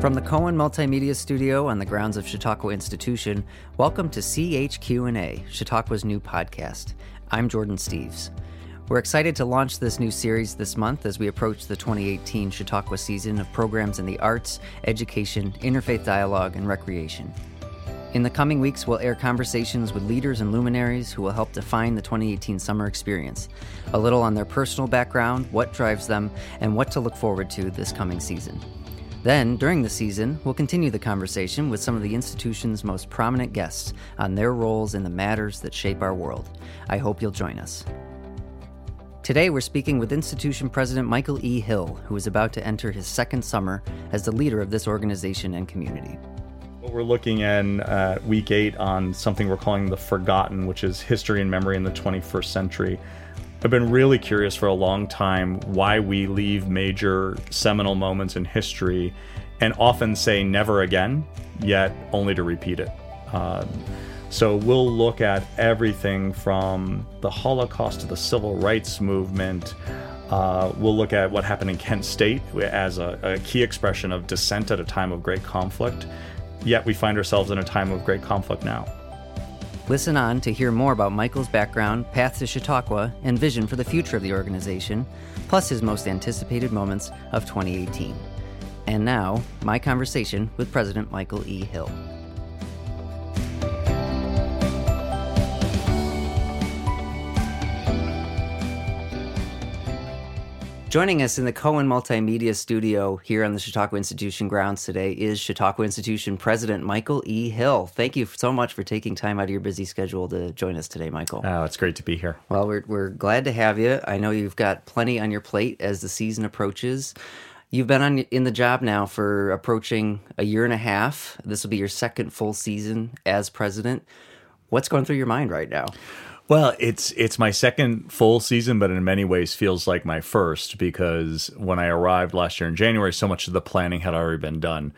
From the Cohen Multimedia Studio on the grounds of Chautauqua Institution, welcome to CHQ&A, Chautauqua's new podcast. I'm Jordan Steves. We're excited to launch this new series this month as we approach the 2018 Chautauqua season of programs in the arts, education, interfaith dialogue, and recreation. In the coming weeks, we'll air conversations with leaders and luminaries who will help define the 2018 summer experience, a little on their personal background, what drives them, and what to look forward to this coming season. Then, during the season, we'll continue the conversation with some of the institution's most prominent guests on their roles in the matters that shape our world. I hope you'll join us. Today, we're speaking with institution president Michael E. Hill, who is about to enter his second summer as the leader of this organization and community. We're looking in uh, week eight on something we're calling the Forgotten, which is history and memory in the 21st century. I've been really curious for a long time why we leave major seminal moments in history and often say never again, yet only to repeat it. Uh, so we'll look at everything from the Holocaust to the Civil Rights Movement. Uh, we'll look at what happened in Kent State as a, a key expression of dissent at a time of great conflict. Yet we find ourselves in a time of great conflict now. Listen on to hear more about Michael's background, path to Chautauqua, and vision for the future of the organization, plus his most anticipated moments of 2018. And now, my conversation with President Michael E. Hill. Joining us in the Cohen Multimedia Studio here on the Chautauqua Institution grounds today is Chautauqua Institution President Michael E. Hill. Thank you so much for taking time out of your busy schedule to join us today, Michael. Oh, it's great to be here. Well, we're, we're glad to have you. I know you've got plenty on your plate as the season approaches. You've been on in the job now for approaching a year and a half. This will be your second full season as president. What's going through your mind right now? Well, it's it's my second full season, but in many ways feels like my first because when I arrived last year in January, so much of the planning had already been done.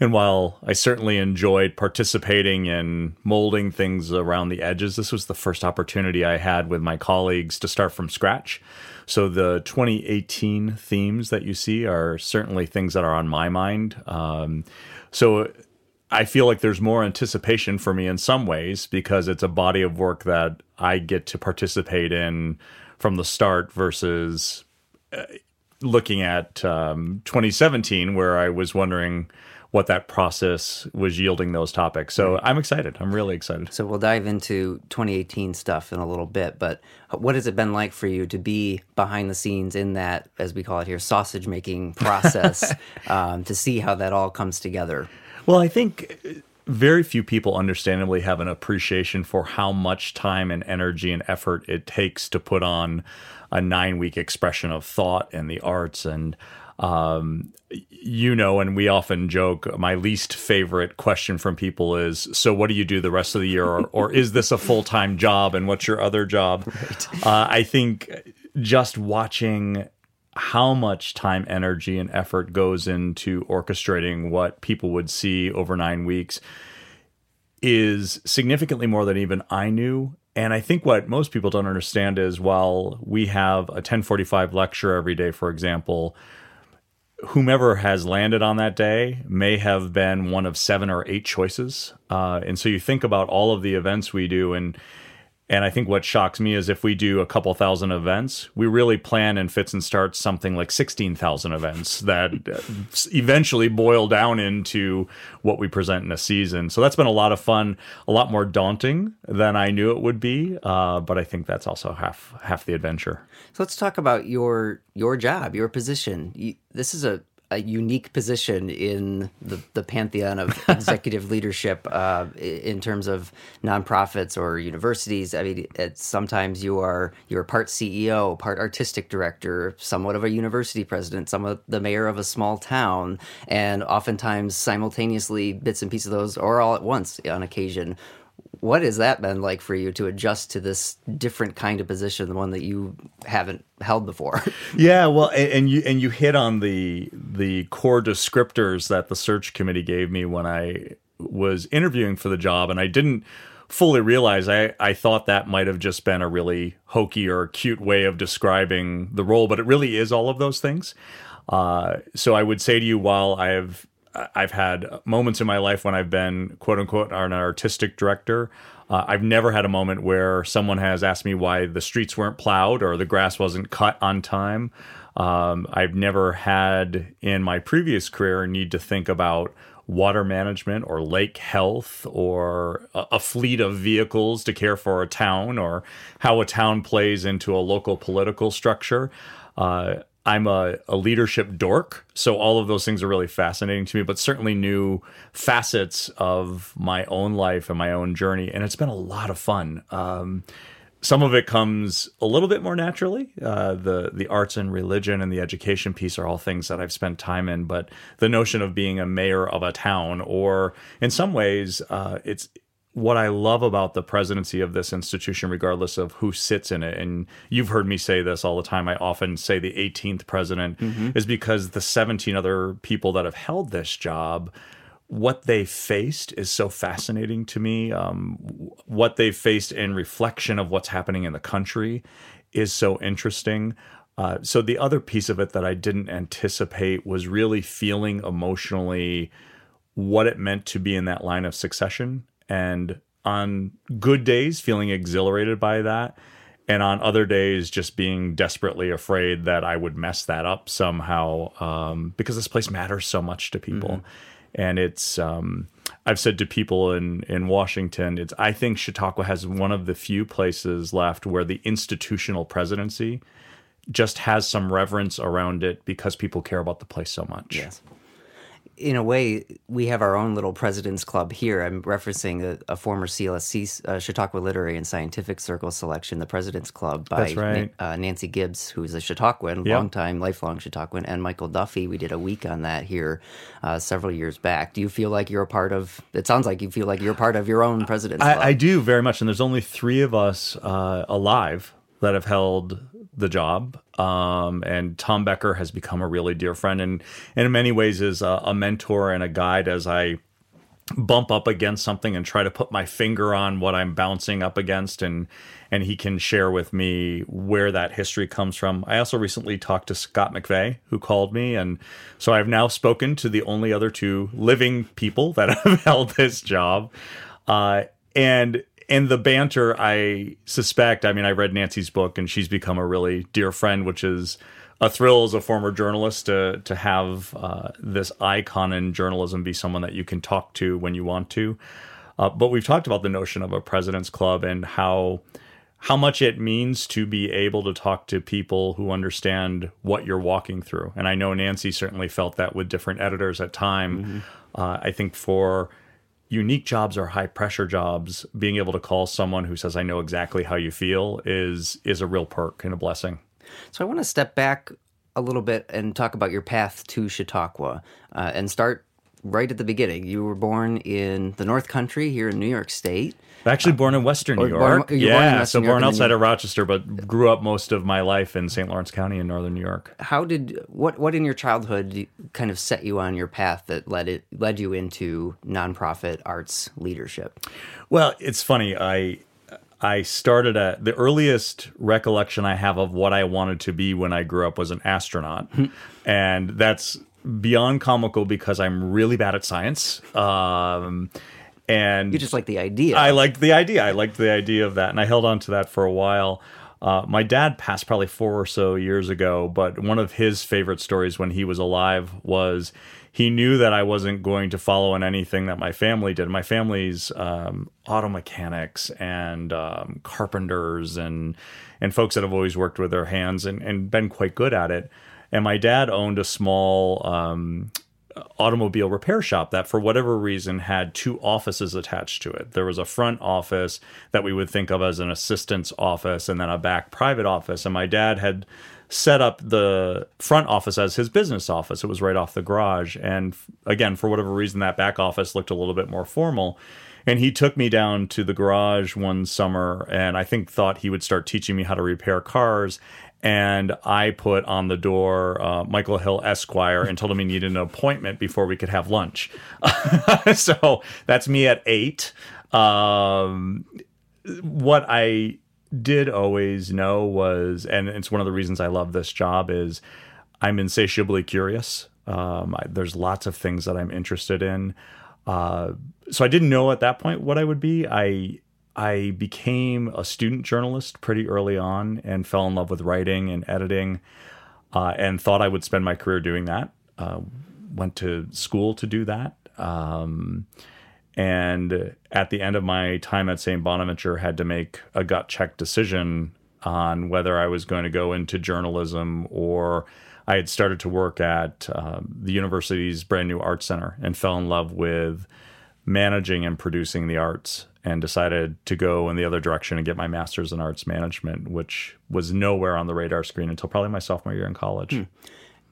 And while I certainly enjoyed participating in molding things around the edges, this was the first opportunity I had with my colleagues to start from scratch. So the 2018 themes that you see are certainly things that are on my mind. Um, so I feel like there's more anticipation for me in some ways because it's a body of work that I get to participate in from the start versus uh, looking at um, 2017, where I was wondering what that process was yielding those topics. So I'm excited. I'm really excited. So we'll dive into 2018 stuff in a little bit, but what has it been like for you to be behind the scenes in that, as we call it here, sausage making process, um, to see how that all comes together? Well, I think very few people understandably have an appreciation for how much time and energy and effort it takes to put on a nine week expression of thought and the arts and um, you know, and we often joke, my least favorite question from people is, So, what do you do the rest of the year? Or, or is this a full time job? And what's your other job? Right. Uh, I think just watching how much time, energy, and effort goes into orchestrating what people would see over nine weeks is significantly more than even I knew. And I think what most people don't understand is while we have a 1045 lecture every day, for example, whomever has landed on that day may have been one of seven or eight choices. Uh, and so you think about all of the events we do and and I think what shocks me is if we do a couple thousand events, we really plan and fits and starts something like 16,000 events that eventually boil down into what we present in a season. So that's been a lot of fun, a lot more daunting than I knew it would be. Uh, but I think that's also half half the adventure. So let's talk about your your job, your position. You, this is a a unique position in the, the pantheon of executive leadership uh, in terms of nonprofits or universities. I mean, sometimes you are you're part CEO, part artistic director, somewhat of a university president, somewhat the mayor of a small town, and oftentimes simultaneously bits and pieces of those, or all at once on occasion what has that been like for you to adjust to this different kind of position, the one that you haven't held before? yeah, well, and, and, you and you hit on the the core descriptors that the search committee gave me when I was interviewing for the job, and I didn't fully realize I, I thought that might have just been a really hokey or cute way of describing the role, but it really is all of those things. Uh, so I would say to you, while I have I've had moments in my life when I've been quote unquote an artistic director. Uh, I've never had a moment where someone has asked me why the streets weren't plowed or the grass wasn't cut on time. Um, I've never had in my previous career need to think about water management or lake health or a, fleet of vehicles to care for a town or how a town plays into a local political structure. Uh, I'm a, a, leadership dork, so all of those things are really fascinating to me, but certainly new facets of my own life and my own journey. And it's been a lot of fun. Um, some of it comes a little bit more naturally. Uh, the the arts and religion and the education piece are all things that I've spent time in. But the notion of being a mayor of a town, or in some ways, uh, it's what I love about the presidency of this institution, regardless of who sits in it. And you've heard me say this all the time. I often say the 18th president mm-hmm. is because the 17 other people that have held this job what they faced is so fascinating to me. Um, what they faced in reflection of what's happening in the country is so interesting. Uh, so the other piece of it that I didn't anticipate was really feeling emotionally what it meant to be in that line of succession, and on good days feeling exhilarated by that, and on other days just being desperately afraid that I would mess that up somehow um, because this place matters so much to people. Mm-hmm and it's um, I've said to people in in Washington, it's I think Chautauqua has one of the few places left where the institutional presidency just has some reverence around it because people care about the place so much. Yes in a way, we have our own little president's club here. I'm referencing a, a former CLSC uh, Chautauqua Literary and Scientific Circle selection, the President's Club by right. Na- uh, Nancy Gibbs, who's a Chautauquan, yep. longtime, lifelong Chautauquan, and Michael Duffy. We did a week on that here uh, several years back. Do you feel like you're a part of? It sounds like you feel like you're part of your own President's I, Club. I do very much, and there's only three of us uh, alive that have held the job. Um, and Tom Becker has become a really dear friend and, and in many ways is a, a mentor and a guide as I bump up against something and try to put my finger on what I'm bouncing up against and and he can share with me where that history comes from. I also recently talked to Scott McVeigh who called me and so I've now spoken to the only other two living people that have held this job. Uh, and and the banter, I suspect. I mean, I read Nancy's book, and she's become a really dear friend, which is a thrill as a former journalist to to have uh, this icon in journalism be someone that you can talk to when you want to. Uh, but we've talked about the notion of a president's club and how how much it means to be able to talk to people who understand what you're walking through. And I know Nancy certainly felt that with different editors at time. Mm-hmm. Uh, I think for unique jobs or high pressure jobs, being able to call someone who says, I know exactly how you feel is is a real perk and a blessing. So I want to step back a little bit and talk about your path to Chautauqua uh, and start right at the beginning. You were born in the North Country here in New York State. Actually, born in Western New York. Born, yeah, born so born outside of Rochester, but grew up most of my life in St. Lawrence County in northern New York. How did what what in your childhood kind of set you on your path that led it led you into nonprofit arts leadership? Well, it's funny. I I started at the earliest recollection I have of what I wanted to be when I grew up was an astronaut, hmm. and that's beyond comical because I'm really bad at science. Um, and you just like the idea. I liked the idea. I liked the idea of that, and I held on to that for a while. Uh, my dad passed probably four or so years ago, but one of his favorite stories when he was alive was he knew that I wasn't going to follow in anything that my family did. My family's um, auto mechanics and um, carpenters and and folks that have always worked with their hands and, and been quite good at it. And my dad owned a small um, automobile repair shop that, for whatever reason, had two offices attached to it. There was a front office that we would think of as an assistant's office, and then a back private office. And my dad had set up the front office as his business office. It was right off the garage. And again, for whatever reason, that back office looked a little bit more formal. And he took me down to the garage one summer and I think thought he would start teaching me how to repair cars and I put on the door uh, Michael Hill Esquire and told him he needed an appointment before we could have lunch. so that's me at eight. Um, what I did always know was, and it's one of the reasons I love this job, is I'm insatiably curious. Um, I, there's lots of things that I'm interested in. Uh, so I didn't know at that point what I would be. I I became a student journalist pretty early on and fell in love with writing and editing, uh, and thought I would spend my career doing that. Uh, went to school to do that. Um, and at the end of my time at St. Bonaventure, had to make a gut check decision on whether I was going to go into journalism or I had started to work at uh, the university's brand new art center and fell in love with managing and producing the arts and decided to go in the other direction and get my master's in arts management, which was nowhere on the radar screen until probably my sophomore year in college. Hmm.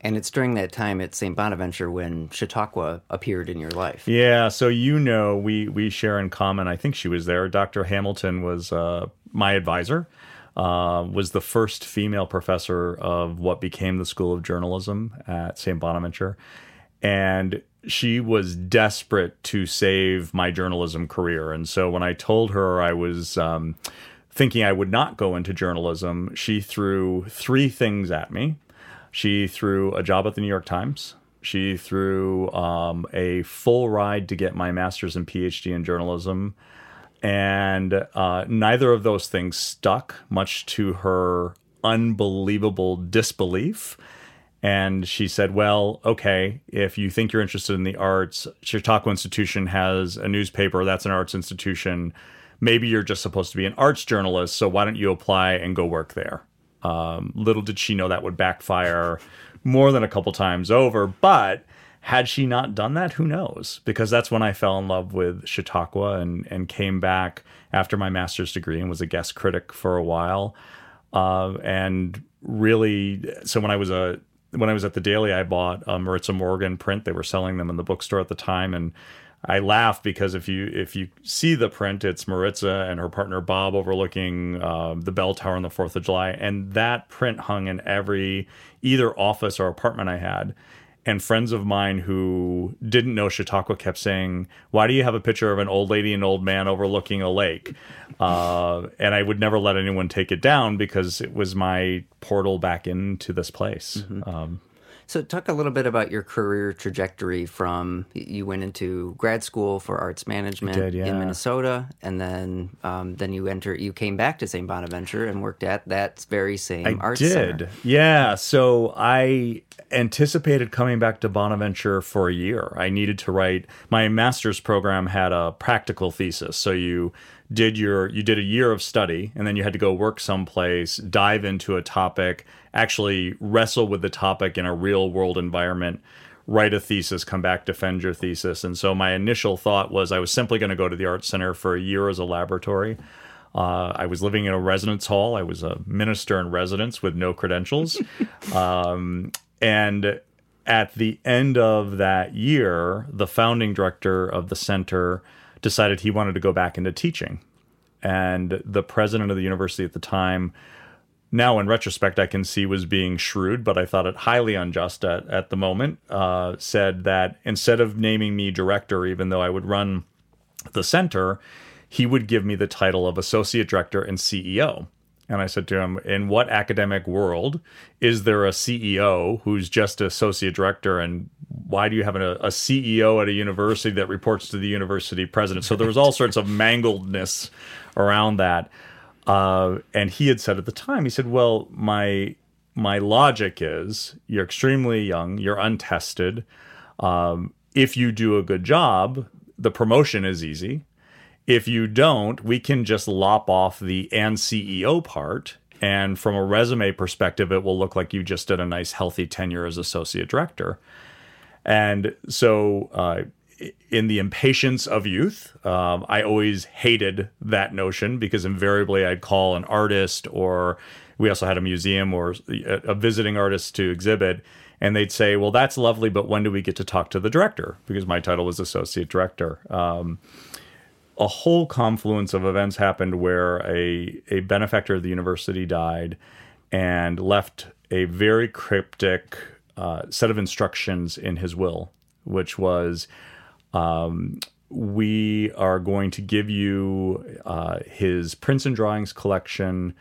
And it's during that time at St. Bonaventure when Chautauqua appeared in your life. Yeah, so you know, we we share in common. I think she was there. Dr. Hamilton was uh, my advisor. Uh, was the first female professor of what became the School of Journalism at St. Bonaventure, and she was desperate to save my journalism career. And so when I told her I was um, thinking I would not go into journalism, she threw three things at me. She threw a job at the New York Times. She threw um, a full ride to get my master's and PhD in journalism. And uh, neither of those things stuck, much to her unbelievable disbelief. And she said, Well, okay, if you think you're interested in the arts, Chautauqua Institution has a newspaper that's an arts institution. Maybe you're just supposed to be an arts journalist, so why don't you apply and go work there? Um, little did she know that would backfire more than a couple times over. But had she not done that, who knows? Because that's when I fell in love with Chautauqua and, and came back after my master's degree and was a guest critic for a while. Uh, and really, so when I was a when I was at the Daily, I bought a Maritza Morgan print. They were selling them in the bookstore at the time, and I laugh because if you if you see the print, it's Maritza and her partner Bob overlooking uh, the bell tower on the Fourth of July, and that print hung in every either office or apartment I had and friends of mine who didn't know Chautauqua kept saying, "Why do you have a picture of an old lady and old man overlooking a lake?" Uh, and I would never let anyone take it down because it was my portal back into this place. Mm-hmm. Um, so, talk a little bit about your career trajectory from you went into grad school for arts management did, yeah. in Minnesota, and then um, then you enter you came back to St. Bonaventure and worked at that very same I arts did. center. Yeah, so I anticipated coming back to Bonaventure for a year. I needed to write my master's program had a practical thesis, so you did your you did a year of study and then you had to go work someplace dive into a topic actually wrestle with the topic in a real world environment write a thesis come back defend your thesis and so my initial thought was i was simply going to go to the art center for a year as a laboratory uh, I was living in a residence hall. I was a minister in residence with no credentials. um, and at the end of that year, the founding director of the center decided he wanted to go back into teaching. And the president of the university at the time, now in retrospect, I can see was being shrewd, but I thought it highly unjust at, at the moment, uh, said that instead of naming me director, even though I would run the center, he would give me the title of associate director and CEO. And I said to him, In what academic world is there a CEO who's just associate director? And why do you have a, a, CEO at a university that reports to the university president? So there was all sorts of mangledness around that. Uh, and he had said at the time, he said, Well, my my logic is you're extremely young, you're untested. Um, if you do a good job, the promotion is easy if you don't, we can just lop off the and CEO part. And from a resume perspective, it will look like you just did a nice, healthy tenure as associate director. And so, uh, in the impatience of youth, um, I always hated that notion because invariably I'd call an artist, or we also had a museum or a visiting artist to exhibit, and they'd say, "Well, that's lovely, but when do we get to talk to the director?" Because my title was associate director. Um, a whole confluence of events happened where a, a benefactor of the university died and left a very cryptic uh, set of instructions in his will, which was um, we are going to give you uh, his prints and drawings collection,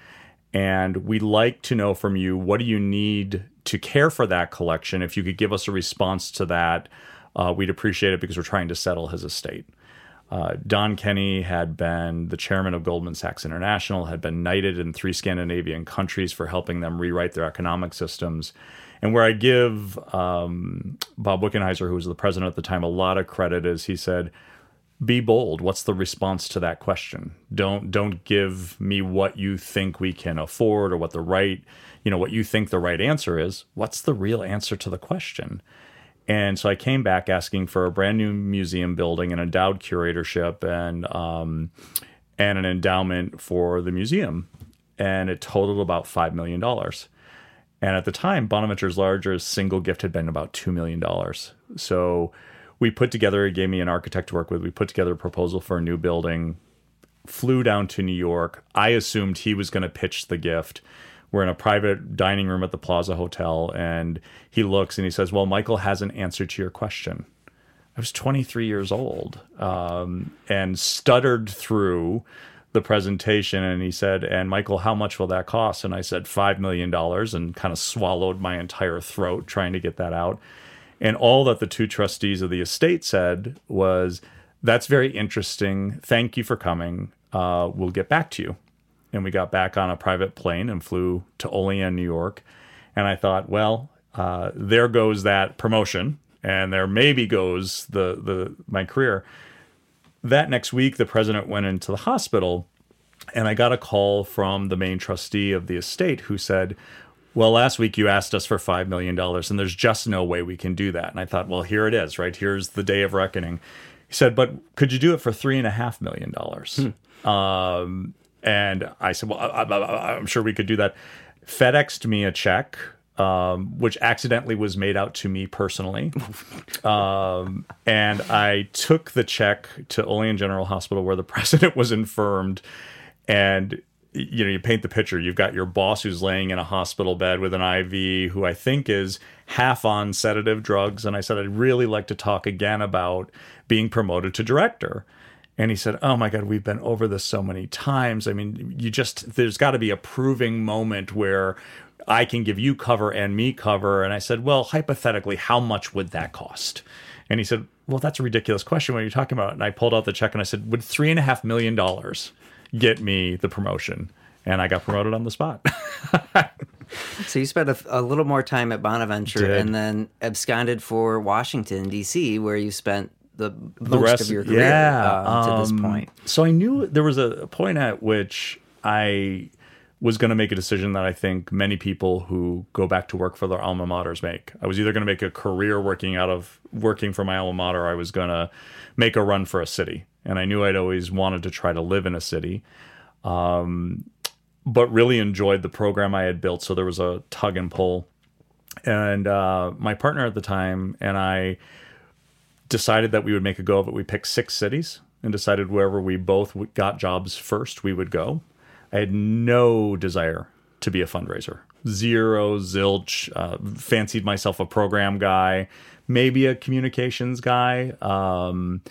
and we'd like to know from you what do you need to care for that collection. If you could give us a response to that, uh, we'd appreciate it because we're trying to settle his estate. Uh, Don Kenny had been the chairman of Goldman Sachs International, had been knighted in three Scandinavian countries for helping them rewrite their economic systems. And where I give um, Bob Wickenheiser, who was the president at the time, a lot of credit is he said, "Be bold. What's the response to that question? Don't don't give me what you think we can afford or what the right, you know, what you think the right answer is. What's the real answer to the question?" And so I came back asking for a brand new museum building, an endowed curatorship, and um, and an endowment for the museum, and it totaled about five million dollars. And at the time, Bonaventure's largest single gift had been about $2 million. So we put together, it gave me an architect to work with. We put together a proposal for a new building, flew down to New York. I assumed he was going to pitch the gift. We're in a private dining room at the Plaza Hotel, and he looks and he says, Well, Michael has an answer to your question. I was 23 years old um, and stuttered through the presentation and he said, And Michael, how much will that cost? And I said, $5 million and kind of swallowed my entire throat trying to get that out. And all that the two trustees of the estate said was, That's very interesting. Thank you for coming. Uh, we'll get back to you. And we got back on a private plane and flew to Olean, New York. And I thought, well, uh, there goes that promotion, and there maybe goes the the my career that next week, the president went into the hospital, and I got a call from the main trustee of the estate who said, well, last week you asked us for $5 million, and there's just no way we can do that. And I thought, well, here it is, right? Here's the day of reckoning. He said, but could you do it for $3.5 million? Hmm. Um, and I said, well, I, am sure we could do that. FedExed me a check um, which accidentally was made out to me personally. um, and I took the check to Olean General Hospital where the president was infirmed. And, you know, you paint the picture. You've got your boss who's laying in a hospital bed with an IV, who I think is half on sedative drugs. And I said, I'd really like to talk again about being promoted to director. And he said, Oh my God, we've been over this so many times. I mean, you just, there's got to be a proving moment where I can give you cover and me cover. And I said, well, hypothetically, how much would that cost? And he said, well, that's a ridiculous question. What are you talking about? And I pulled out the check and I said, would three and a half million dollars get me the promotion? And I got promoted on the spot. so you spent a, a, little more time at Bonaventure Did. and then absconded for Washington, D.C., where you spent the, the rest, of your career yeah, uh, to this um, point. So I knew there was a point at which I was going to make a decision that I think many people who go back to work for their alma maters make. I was either going to make a career working out of working for my alma mater, I was going to make a run for a city, and I knew I'd always wanted to try to live in a city, um, but really enjoyed the program I had built. So there was a tug and pull, and uh, my partner at the time and I decided that we would make a go of it. We picked six cities and decided wherever we both got jobs first, we would go. I had no desire to be a fundraiser. Zero, zilch. Uh, fancied myself a program guy, maybe a communications guy. Um,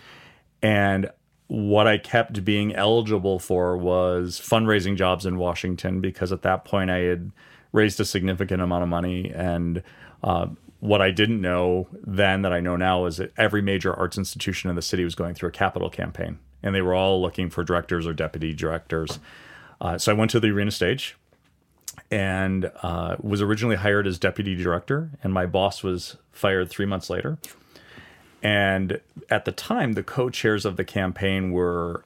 and what I kept being eligible for was fundraising jobs in Washington because at that point I had raised a significant amount of money. And uh, what I didn't know then that I know now is that every major arts institution in the city was going through a capital campaign. And they were all looking for directors or deputy directors. Uh, so I went to the arena stage and uh, was originally hired as deputy director, and my boss was fired three months later. And at the time, the co chairs of the campaign were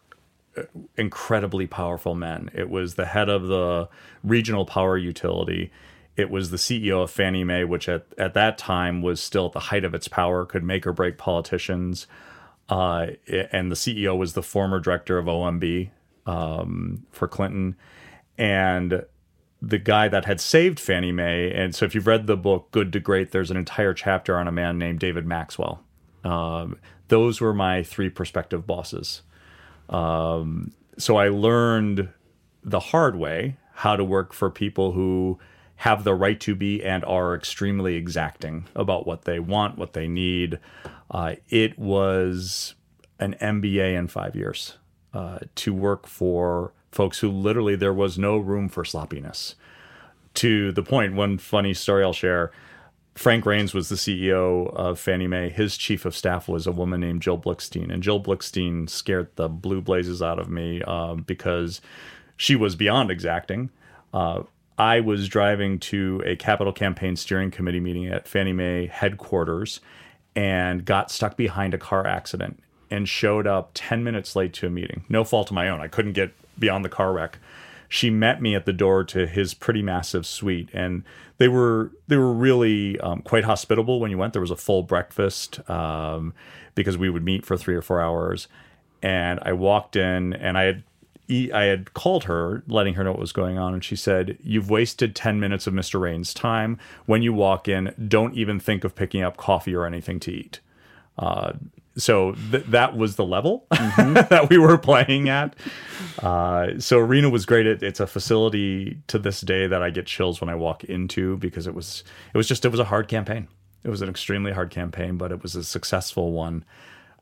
uh, incredibly powerful men. It was the head of the regional power utility. It was the CEO of Fannie Mae, which at, at that time was still at the height of its power, could make or break politicians. Uh, and the CEO was the former director of OMB, um, for Clinton, and the guy that had saved Fannie Mae. And so, if you've read the book Good to Great, there's an entire chapter on a man named David Maxwell. Um, those were my three prospective bosses. Um, so I learned the hard way how to work for people who have the right to be and are extremely exacting about what they want, what they need. Uh, it was an MBA in five years uh, to work for folks who literally there was no room for sloppiness. to the point, one funny story I'll share. Frank Raines was the CEO of Fannie Mae. His chief of staff was a woman named Jill Blickstein, and Jill Blickstein scared the blue blazes out of me uh, because she was beyond exacting. Uh, I was driving to a capital campaign steering committee meeting at Fannie Mae headquarters and got stuck behind a car accident and showed up 10 minutes late to a meeting. No fault of my own. I couldn't get beyond the car wreck she met me at the door to his pretty massive suite, and they were they were really um, quite hospitable when you went. There was a full breakfast um, because we would meet for three or four hours, and I walked in and I had. I had called her, letting her know what was going on, and she said, "You've wasted ten minutes of Mr. Raines' time. When you walk in, don't even think of picking up coffee or anything to eat." Uh, so th- that was the level mm-hmm. that we were playing at. Uh, so arena was great. It, it's a facility to this day that I get chills when I walk into because it was it was just it was a hard campaign. It was an extremely hard campaign, but it was a successful one.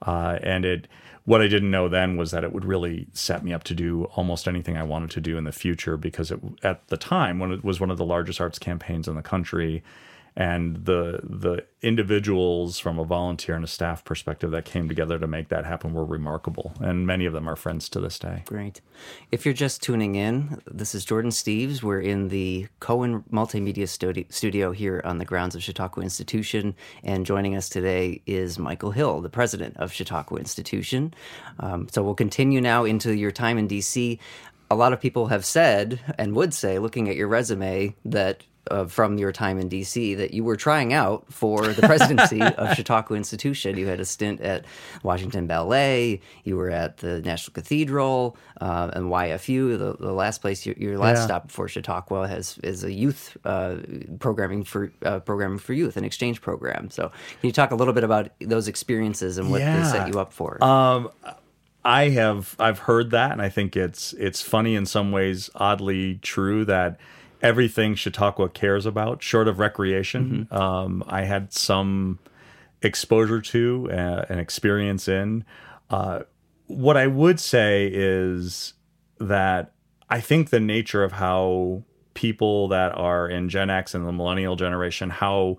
Uh, and it what I didn't know then was that it would really set me up to do almost anything I wanted to do in the future because it, at the time when it was one of the largest arts campaigns in the country and the the individuals from a volunteer and a staff perspective that came together to make that happen were remarkable. And many of them are friends to this day. Great. If you're just tuning in this is jordan steves. We're in the cohen multimedia studio here on the grounds of chautauqua institution. And joining us today is michael hill the president of chautauqua institution. Um, so we'll continue now into your time in dc a lot of people have said and would say, looking at your resume, that uh, from your time in DC that you were trying out for the presidency of Chautauqua Institution. You had a stint at Washington Ballet. You were at the National Cathedral uh, and YFU. The, the last place your, your last yeah. stop before Chautauqua has is a youth uh, programming for uh, programming for youth, an exchange program. So, can you talk a little bit about those experiences and what yeah. they set you up for? Um, I have I've heard that, and I think it's it's funny in some ways, oddly true that everything Chautauqua cares about, short of recreation. Mm-hmm. Um, I had some exposure to uh, and experience in. Uh, what I would say is that I think the nature of how people that are in Gen X and the millennial generation, how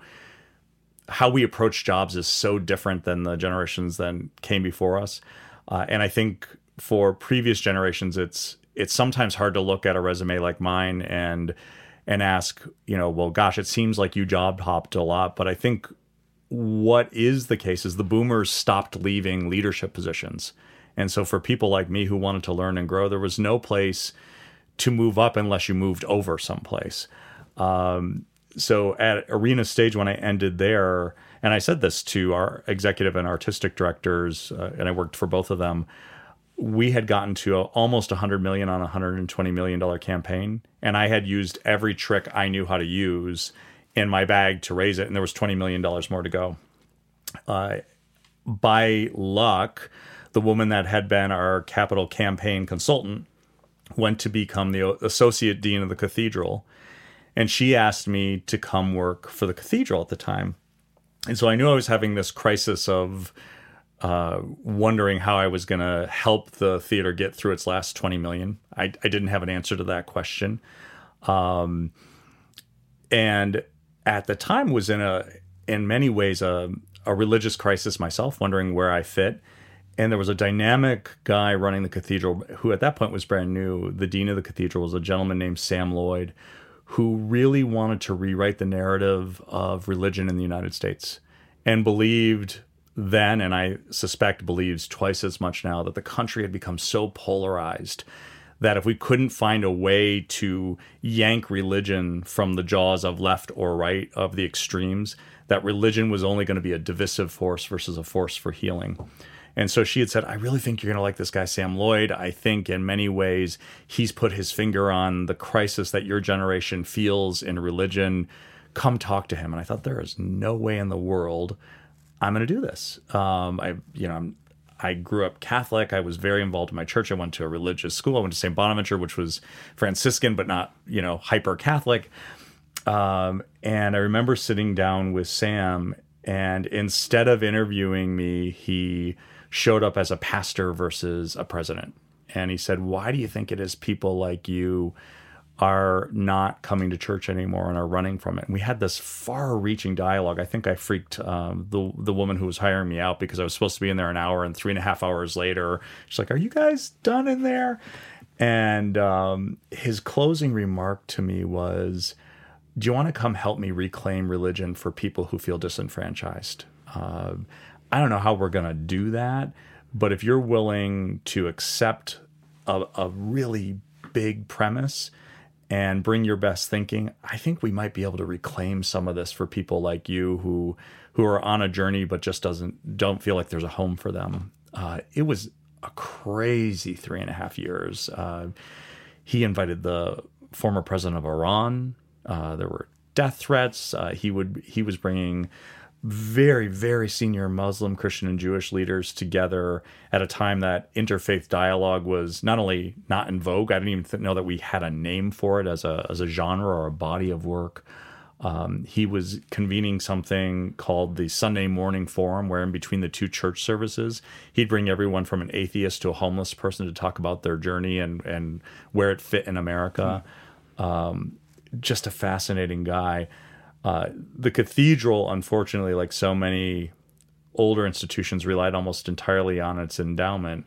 how we approach jobs is so different than the generations that came before us. Uh, and I think for previous generations, it's it's sometimes hard to look at a resume like mine and and ask, you know, well, gosh, it seems like you job hopped a lot, but I think what is the case is the boomers stopped leaving leadership positions. And so for people like me who wanted to learn and grow, there was no place to move up unless you moved over someplace. Um, so at Arena Stage, when I ended there, and I said this to our executive and artistic directors, uh, and I worked for both of them we had gotten to a, almost 100 million on a 120 million dollar campaign and i had used every trick i knew how to use in my bag to raise it and there was 20 million dollars more to go. Uh, by luck the woman that had been our capital campaign consultant went to become the associate dean of the cathedral and she asked me to come work for the cathedral at the time. And so i knew i was having this crisis of uh, wondering how I was going to help the theater get through its last 20 million. I, I didn't have an answer to that question. Um, and at the time was in a, in many ways, a, a religious crisis myself, wondering where I fit. And there was a dynamic guy running the cathedral who at that point was brand new. The dean of the cathedral was a gentleman named Sam Lloyd, who really wanted to rewrite the narrative of religion in the United States and believed then, and I suspect believes twice as much now, that the country had become so polarized that if we couldn't find a way to yank religion from the jaws of left or right of the extremes, that religion was only going to be a divisive force versus a force for healing. And so she had said, I really think you're going to like this guy, Sam Lloyd. I think in many ways he's put his finger on the crisis that your generation feels in religion. Come talk to him. And I thought, there is no way in the world I'm going to do this. Um, I, you know, I'm, I grew up Catholic. I was very involved in my church. I went to a religious school. I went to St. Bonaventure, which was Franciscan, but not, you know, hyper Catholic. Um, and I remember sitting down with Sam, and instead of interviewing me, he showed up as a pastor versus a president. And he said, Why do you think it is people like you are not coming to church anymore and are running from it. And we had this far-reaching dialogue. I think I freaked um, the the woman who was hiring me out because I was supposed to be in there an hour, and three and a half hours later, she's like, "Are you guys done in there?" And um, his closing remark to me was, "Do you want to come help me reclaim religion for people who feel disenfranchised?" Uh, I don't know how we're going to do that, but if you're willing to accept a, a really big premise and bring your best thinking, I think we might be able to reclaim some of this for people like you who who are on a journey but just doesn't don't feel like there's a home for them. Uh, it was a crazy three and a half years. Uh, he invited the former president of Iran. Uh, there were death threats. Uh, he would he was bringing very, very senior Muslim, Christian, and Jewish leaders together at a time that interfaith dialogue was not only not in vogue, I didn't even th- know that we had a name for it as a, as a genre or a body of work. Um, he was convening something called the Sunday Morning Forum, where in between the two church services, he'd bring everyone from an atheist to a homeless person to talk about their journey and, and where it fit in America. Mm. Um, just a fascinating guy. Uh, the cathedral, unfortunately, like so many older institutions, relied almost entirely on its endowment.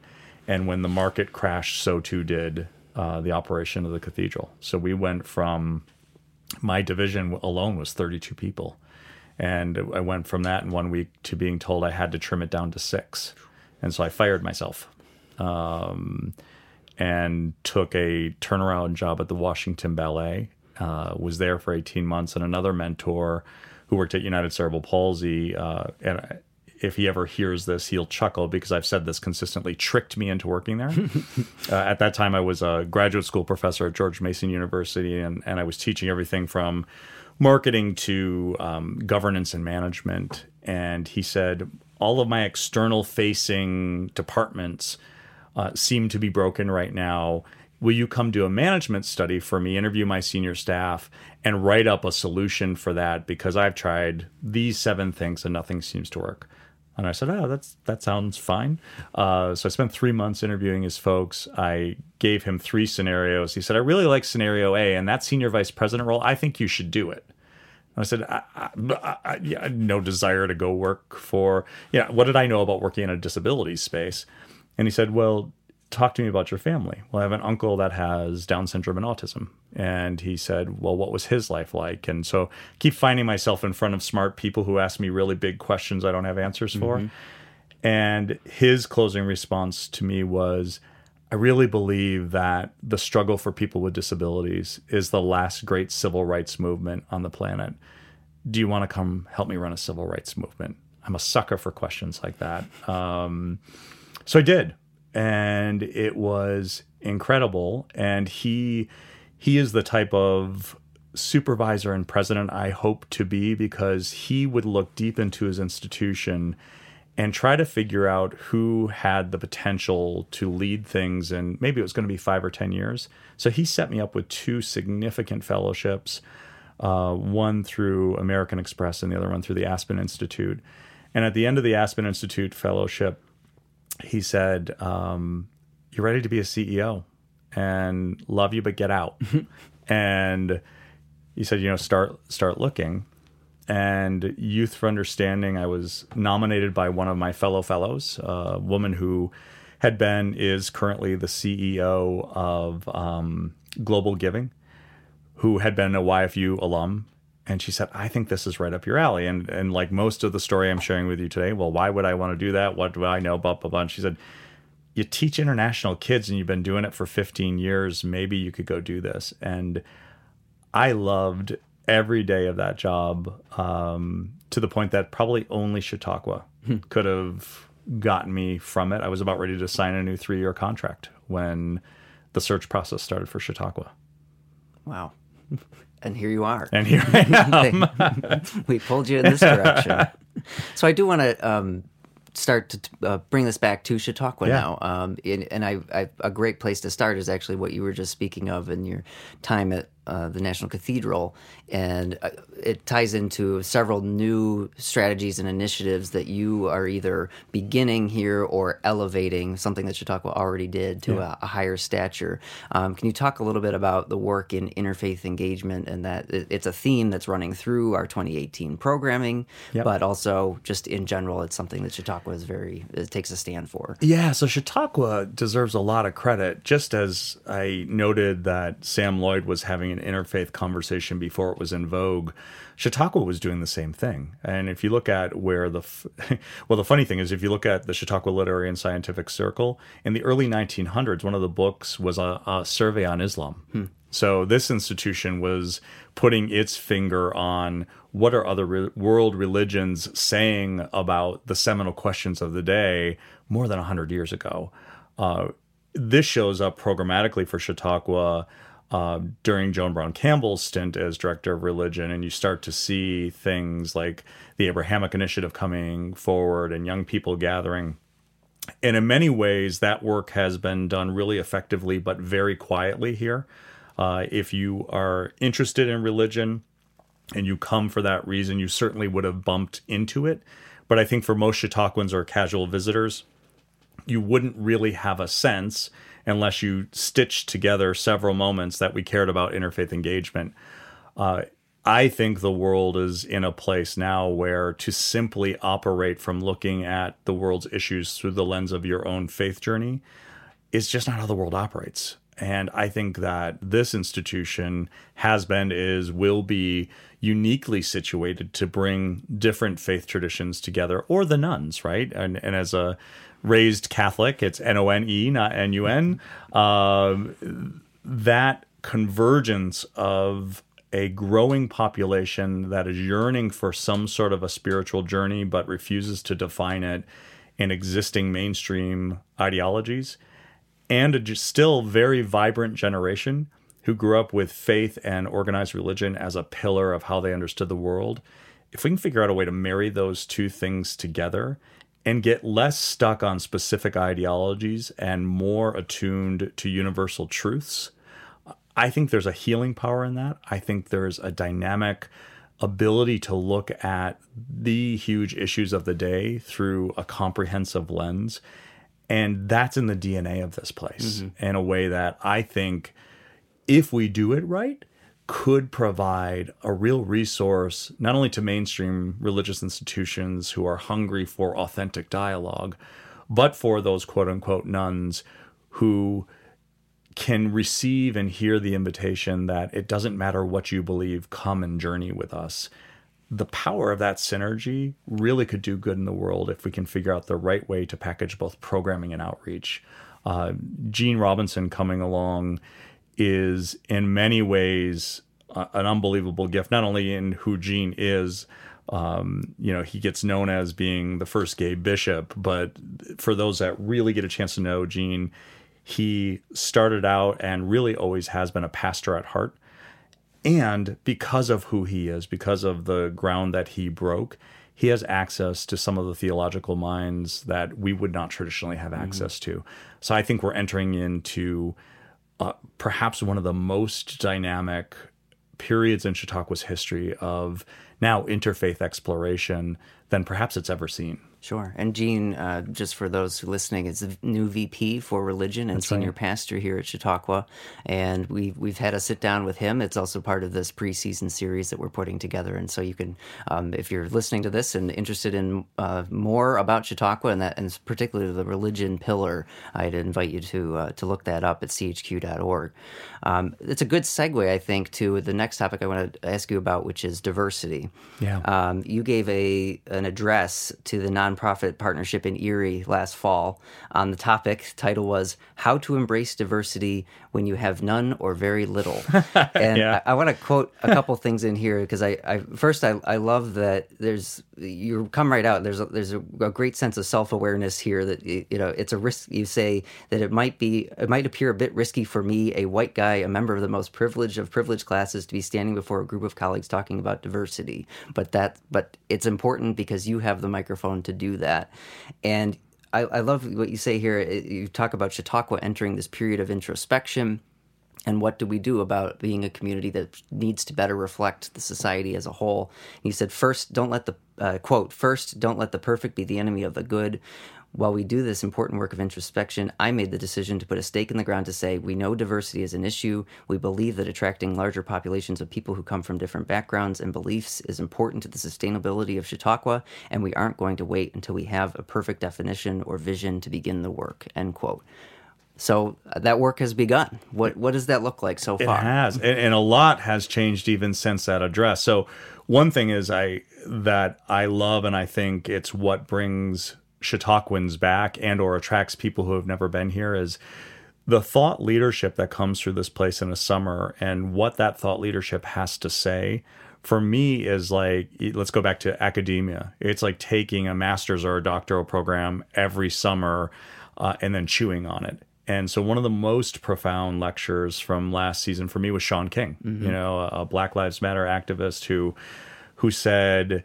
And when the market crashed, so too did uh, the operation of the cathedral. So we went from my division alone was 32 people. And I went from that in one week to being told I had to trim it down to six. And so I fired myself um, and took a turnaround job at the Washington Ballet uh, was there for 18 months, and another mentor who worked at United Cerebral Palsy. Uh, and if he ever hears this, he'll chuckle because I've said this consistently, tricked me into working there. uh, at that time, I was a graduate school professor at George Mason University, and, and I was teaching everything from marketing to um, governance and management. And he said, all of my external facing departments uh, seem to be broken right now will you come do a management study for me, interview my senior staff, and write up a solution for that because I've tried these seven things and nothing seems to work. And I said, "Oh, that's that sounds fine." Uh, so I spent three months interviewing his folks. I gave him three scenarios. He said, "I really like scenario A, and that senior vice president role. I think you should do it." I said, I, I, I, yeah, no desire to go work for. Yeah, what did I know about working in a disability space? And he said, "Well, talk to me about your family. Well, I have an uncle that has Down syndrome and autism. And he said, Well, what was his life like? And so I keep finding myself in front of smart people who ask me really big questions I don't have answers for. Mm-hmm. And his closing response to me was, I really believe that the struggle for people with disabilities is the last great civil rights movement on the planet. Do you want to come help me run a civil rights movement? I'm a sucker for questions like that. Um, so I did and it was incredible. And he he is the type of supervisor and president I hope to be because he would look deep into his institution and try to figure out who had the potential to lead things and maybe it was going to be five or ten years so he set me up with two significant fellowships uh, one through american express and the other one through the aspen institute and at the end of the aspen institute fellowship he said, um, "You're ready to be a CEO, and love you, but get out." and he said, "You know, start start looking." And Youth for Understanding, I was nominated by one of my fellow fellows, a woman who had been is currently the CEO of um, Global Giving, who had been a YFU alum and she said, I think this is right up your alley. And and like most of the story I'm sharing with you today, well, why would I want to do that? What do I know? Blah blah blah. And she said, You teach international kids and you've been doing it for 15 years. Maybe you could go do this. And I loved every day of that job um, to the point that probably only Chautauqua hmm. could have gotten me from it. I was about ready to sign a new three year contract when the search process started for Chautauqua. Wow. and here you are. And here I am. we pulled you in this direction. so I do want to um, start to uh, bring this back to Chautauqua yeah. now. Um, in, and I, I, a great place to start is actually what you were just speaking of in your time at uh, the National Cathedral, and uh, it ties into several new strategies and initiatives that you are either beginning here or elevating something that Chautauqua already did to yeah. a, a, higher stature. Um, can you talk a little bit about the work in interfaith engagement and that it's a theme that's running through our 2018 programming, yep. but also just in general, it's something that Chautauqua is very it takes a stand for. Yeah, so Chautauqua deserves a lot of credit, just as I noted that Sam Lloyd was having an interfaith conversation before it was in vogue. Chautauqua was doing the same thing. And if you look at where the, f- well, the funny thing is, if you look at the Chautauqua Literary and Scientific Circle, in the early 1900s, one of the books was a, a survey on Islam. Hmm. So this institution was putting its finger on what are other re- world religions saying about the seminal questions of the day more than 100 years ago. Uh, this shows up programmatically for Chautauqua uh, during Joan Brown Campbell's stint as director of religion, and you start to see things like the Abrahamic Initiative coming forward and young people gathering. And in many ways, that work has been done really effectively, but very quietly here. Uh, if you are interested in religion and you come for that reason, you certainly would have bumped into it. But I think for most Chautauquans or casual visitors, you wouldn't really have a sense unless you stitch together several moments that we cared about interfaith engagement. Uh, I think the world is in a place now where to simply operate from looking at the world's issues through the lens of your own faith journey is just not how the world operates. And I think that this institution has been, is, will be uniquely situated to bring different faith traditions together, or the nones, right? And, and as a raised Catholic, it's N O N E, not N U N. Um, that convergence of a growing population that is yearning for some sort of a spiritual journey but refuses to define it in existing mainstream ideologies, and a still very vibrant generation who grew up with faith and organized religion as a pillar of how they understood the world. If we can figure out a way to marry those two things together and get less stuck on specific ideologies and more attuned to universal truths. I think there's a healing power in that. I think there's a dynamic ability to look at the huge issues of the day through a comprehensive lens. And that's in the DNA of this place mm-hmm. in a way that I think if we do it right, could provide a real resource not only to mainstream religious institutions who are hungry for authentic dialogue, but for those quote unquote nones who can receive and hear the invitation that it doesn't matter what you believe, come and journey with us. The power of that synergy really could do good in the world if we can figure out the right way to package both programming and outreach. Uh, Gene Robinson coming along is in many ways uh, an unbelievable gift, not only in who Gene is. Um, you know, he gets known as being the first gay bishop, but for those that really get a chance to know Gene, he started out and really always has been a pastor at heart. And because of who he is, because of the ground that he broke, he has access to some of the theological minds that we would not traditionally have mm-hmm. access to. So I think we're entering into uh, perhaps one of the most dynamic periods in Chautauqua's history of now interfaith exploration than perhaps it's ever seen. Sure. And Gene, uh, just for those who listening, is the new VP for religion and That's senior right. pastor here at Chautauqua. And we've, we've had a sit down with him. It's also part of this preseason series that we're putting together. And so you can, um, if you're listening to this and interested in uh, more about Chautauqua and that, and particularly the religion pillar, I'd invite you to, uh, to look that up at chq.org. Um, it's a good segue, I think, to the next topic I want to ask you about, which is diversity. Yeah. Um, you gave a an address to the non nonprofit partnership in Erie last fall on the topic. Title was "How to Embrace Diversity When You Have None or Very Little." and yeah. I, I want to quote a couple things in here because I, I, first I, I love that there's you come right out. There's a, there's a, a great sense of self awareness here that you know it's a risk. You say that it might be it might appear a bit risky for me, a white guy, a member of the most privileged of privileged classes, to be standing before a group of colleagues talking about diversity. But that but it's important because you have the microphone to do that. And I, I love what you say here. You talk about Chautauqua entering this period of introspection and what do we do about being a community that needs to better reflect the society as a whole? And he said, first, don't let the uh, quote, first, don't let the perfect be the enemy of the good. While we do this important work of introspection, I made the decision to put a stake in the ground to say we know diversity is an issue. We believe that attracting larger populations of people who come from different backgrounds and beliefs is important to the sustainability of Chautauqua, and we aren't going to wait until we have a perfect definition or vision to begin the work. End quote. So uh, that work has begun. What what does that look like so far? It has, and, and a lot has changed even since that address. So one thing is I that I love, and I think it's what brings Chautauquans back and or attracts people who have never been here is the thought leadership that comes through this place in the summer and what that thought leadership has to say for me is like let's go back to academia it's like taking a master's or a doctoral program every summer uh, and then chewing on it and so one of the most profound lectures from last season for me was Shaun King, mm-hmm. you know, a Black Lives Matter activist who who said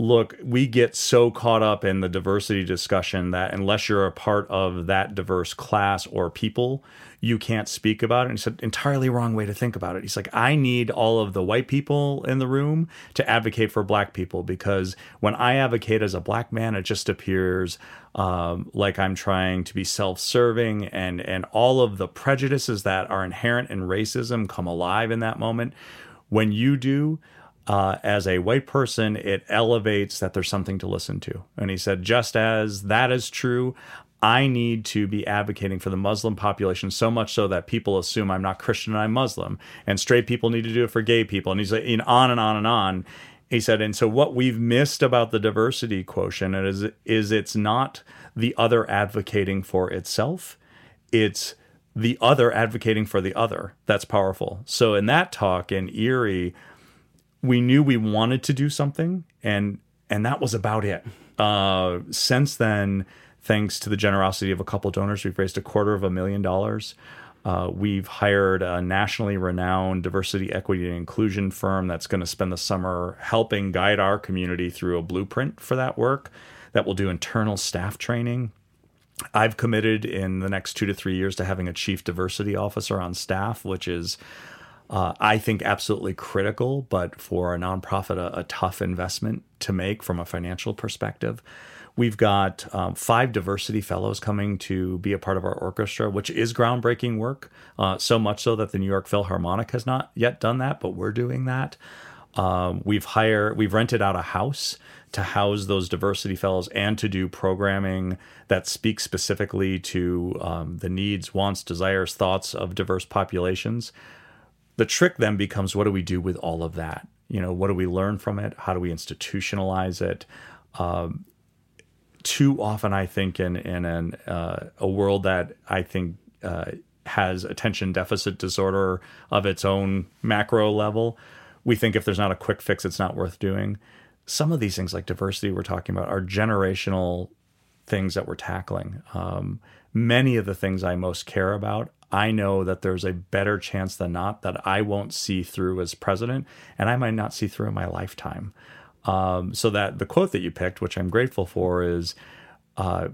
look, we get so caught up in the diversity discussion that unless you're a part of that diverse class or people, you can't speak about it. And it's an entirely wrong way to think about it. He's like, I need all of the white people in the room to advocate for black people because when I advocate as a black man, it just appears um, like I'm trying to be self-serving, and and all of the prejudices that are inherent in racism come alive in that moment. When you do, uh, as a white person, it elevates that there's something to listen to. And he said, just as that is true, I need to be advocating for the Muslim population so much so that people assume I'm not Christian and I'm Muslim. And straight people need to do it for gay people. And he's like, and on and on and on. He said, and so what we've missed about the diversity quotient is, is it's not the other advocating for itself. It's the other advocating for the other. That's powerful. So in that talk in Erie, we knew we wanted to do something, and and that was about it. Uh, since then, thanks to the generosity of a couple donors, we've raised a quarter of a million dollars. Uh, we've hired a nationally renowned diversity, equity, and inclusion firm that's going to spend the summer helping guide our community through a blueprint for that work that will do internal staff training. I've committed in the next two to three years to having a chief diversity officer on staff, which is uh, I think absolutely critical, but for a nonprofit, a, a, tough investment to make from a financial perspective. We've got um, five diversity fellows coming to be a part of our orchestra, which is groundbreaking work. Uh, so much so that the New York Philharmonic has not yet done that, but we're doing that. Um, we've hired, we've rented out a house to house those diversity fellows and to do programming that speaks specifically to um, the needs, wants, desires, thoughts of diverse populations the trick then becomes what do we do with all of that? You know, what do we learn from it? How do we institutionalize it? Um, too often, I think, in in an, uh, a world that I think uh, has attention deficit disorder of its own macro level, we think if there's not a quick fix, it's not worth doing. Some of these things, like diversity, we're talking about, are generational things that we're tackling. Um, many of the things I most care about I know that there's a better chance than not that I won't see through as president, and I might not see through in my lifetime. Um, so that the quote that you picked, which I'm grateful for, is uh,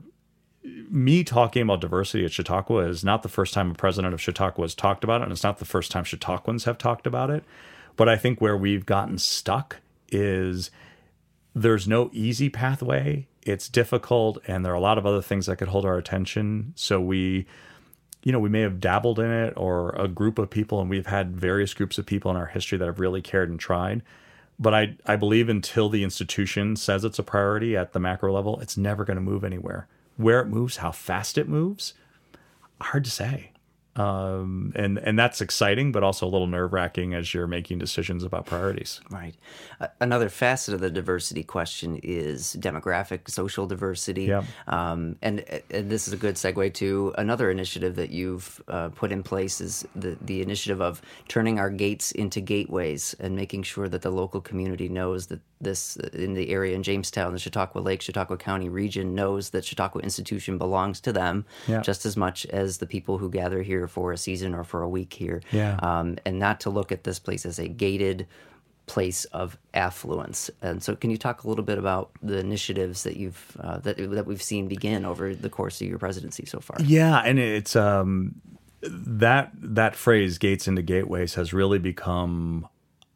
me talking about diversity at Chautauqua is not the first time a president of Chautauqua has talked about it, and it's not the first time Chautauquans have talked about it. But I think where we've gotten stuck is there's no easy pathway. It's difficult, and there are a lot of other things that could hold our attention. So we you know, we may have dabbled in it or a group of people, and we've had various groups of people in our history that have really cared and tried. But I, I believe until the institution says it's a priority at the macro level, it's never going to move anywhere. Where it moves, how fast it moves, hard to say um, and and that's exciting, but also a little nerve wracking as you're making decisions about priorities. Right. Uh, another facet of the diversity question is demographic, social diversity. Yeah. Um, and, and this is a good segue to another initiative that you've uh, put in place is the the initiative of turning our gates into gateways and making sure that the local community knows that this in the area in Jamestown, the Chautauqua Lake, Chautauqua County region knows that Chautauqua Institution belongs to them yeah. just as much as the people who gather here for a season or for a week here. Yeah. Um, and not to look at this place as a gated place of affluence. And so, can you talk a little bit about the initiatives that you've uh, that that we've seen begin over the course of your presidency so far? Yeah, and it's um, that that phrase "gates into gateways" has really become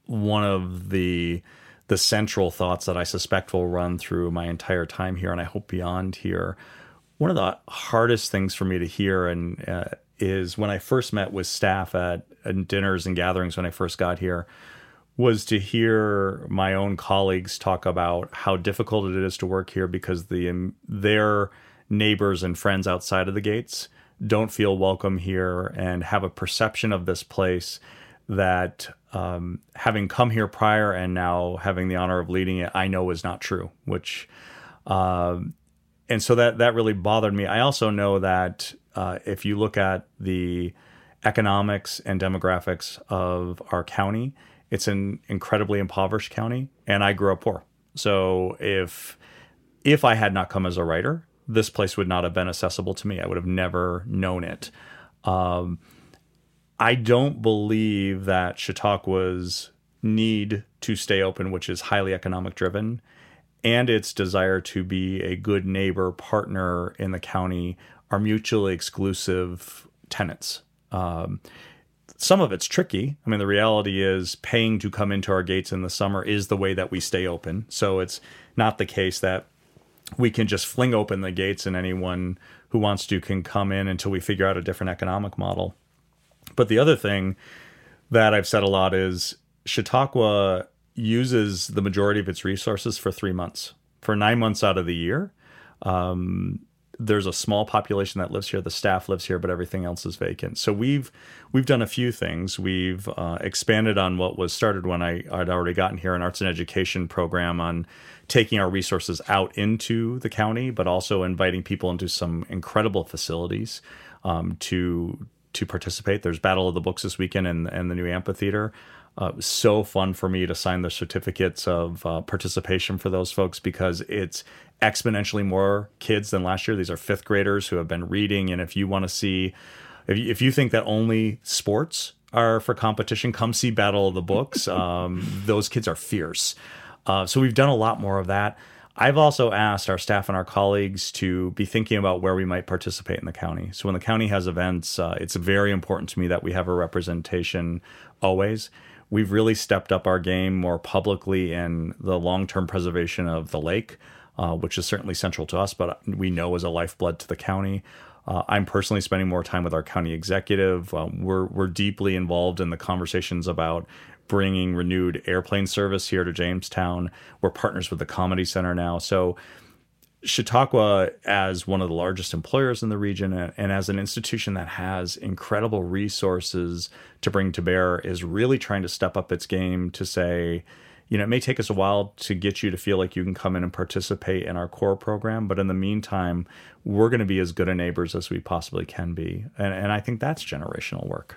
one of the the central thoughts that I suspect will run through my entire time here, and I hope beyond here. One of the hardest things for me to hear and uh, is when I first met with staff at, at dinners and gatherings when I first got here was to hear my own colleagues talk about how difficult it is to work here because the um, their neighbors and friends outside of the gates don't feel welcome here and have a perception of this place that um, having come here prior and now having the honor of leading it, I know is not true. Which, um, and so that that really bothered me. I also know that uh, if you look at the economics and demographics of our county, it's an incredibly impoverished county, and I grew up poor. So if if I had not come as a writer, this place would not have been accessible to me. I would have never known it. Um, I don't believe that Chautauqua's need to stay open, which is highly economic driven, and its desire to be a good neighbor partner in the county are mutually exclusive tenants. Um, some of it's tricky. I mean, the reality is paying to come into our gates in the summer is the way that we stay open. So it's not the case that we can just fling open the gates and anyone who wants to can come in until we figure out a different economic model. But the other thing that I've said a lot is Chautauqua uses the majority of its resources for three months. For nine months out of the year, um, there's a small population that lives here. The staff lives here, but everything else is vacant. So we've we've done a few things. We've uh, expanded on what was started when I had already gotten here, an arts and education program on taking our resources out into the county, but also inviting people into some incredible facilities um, to to participate. There's Battle of the Books this weekend and and the new amphitheater. Uh, so fun for me to sign the certificates of uh, participation for those folks because it's exponentially more kids than last year. These are fifth graders who have been reading, and if you want to see, if you, if you think that only sports are for competition, come see Battle of the Books. Um, those kids are fierce. Uh, so we've done a lot more of that. I've also asked our staff and our colleagues to be thinking about where we might participate in the county. So when the county has events, uh, it's very important to me that we have a representation always. We've really stepped up our game more publicly in the long term preservation of the lake, uh, which is certainly central to us, but we know is a lifeblood to the county. Uh, I'm personally spending more time with our county executive. Um, we're we're deeply involved in the conversations about bringing renewed airplane service here to Jamestown. We're partners with the Comedy Center now. So, Chautauqua, as one of the largest employers in the region and as an institution that has incredible resources to bring to bear, is really trying to step up its game to say, you know, it may take us a while to get you to feel like you can come in and participate in our core program, but in the meantime, we're going to be as good a neighbors as we possibly can be. And, and I think that's generational work.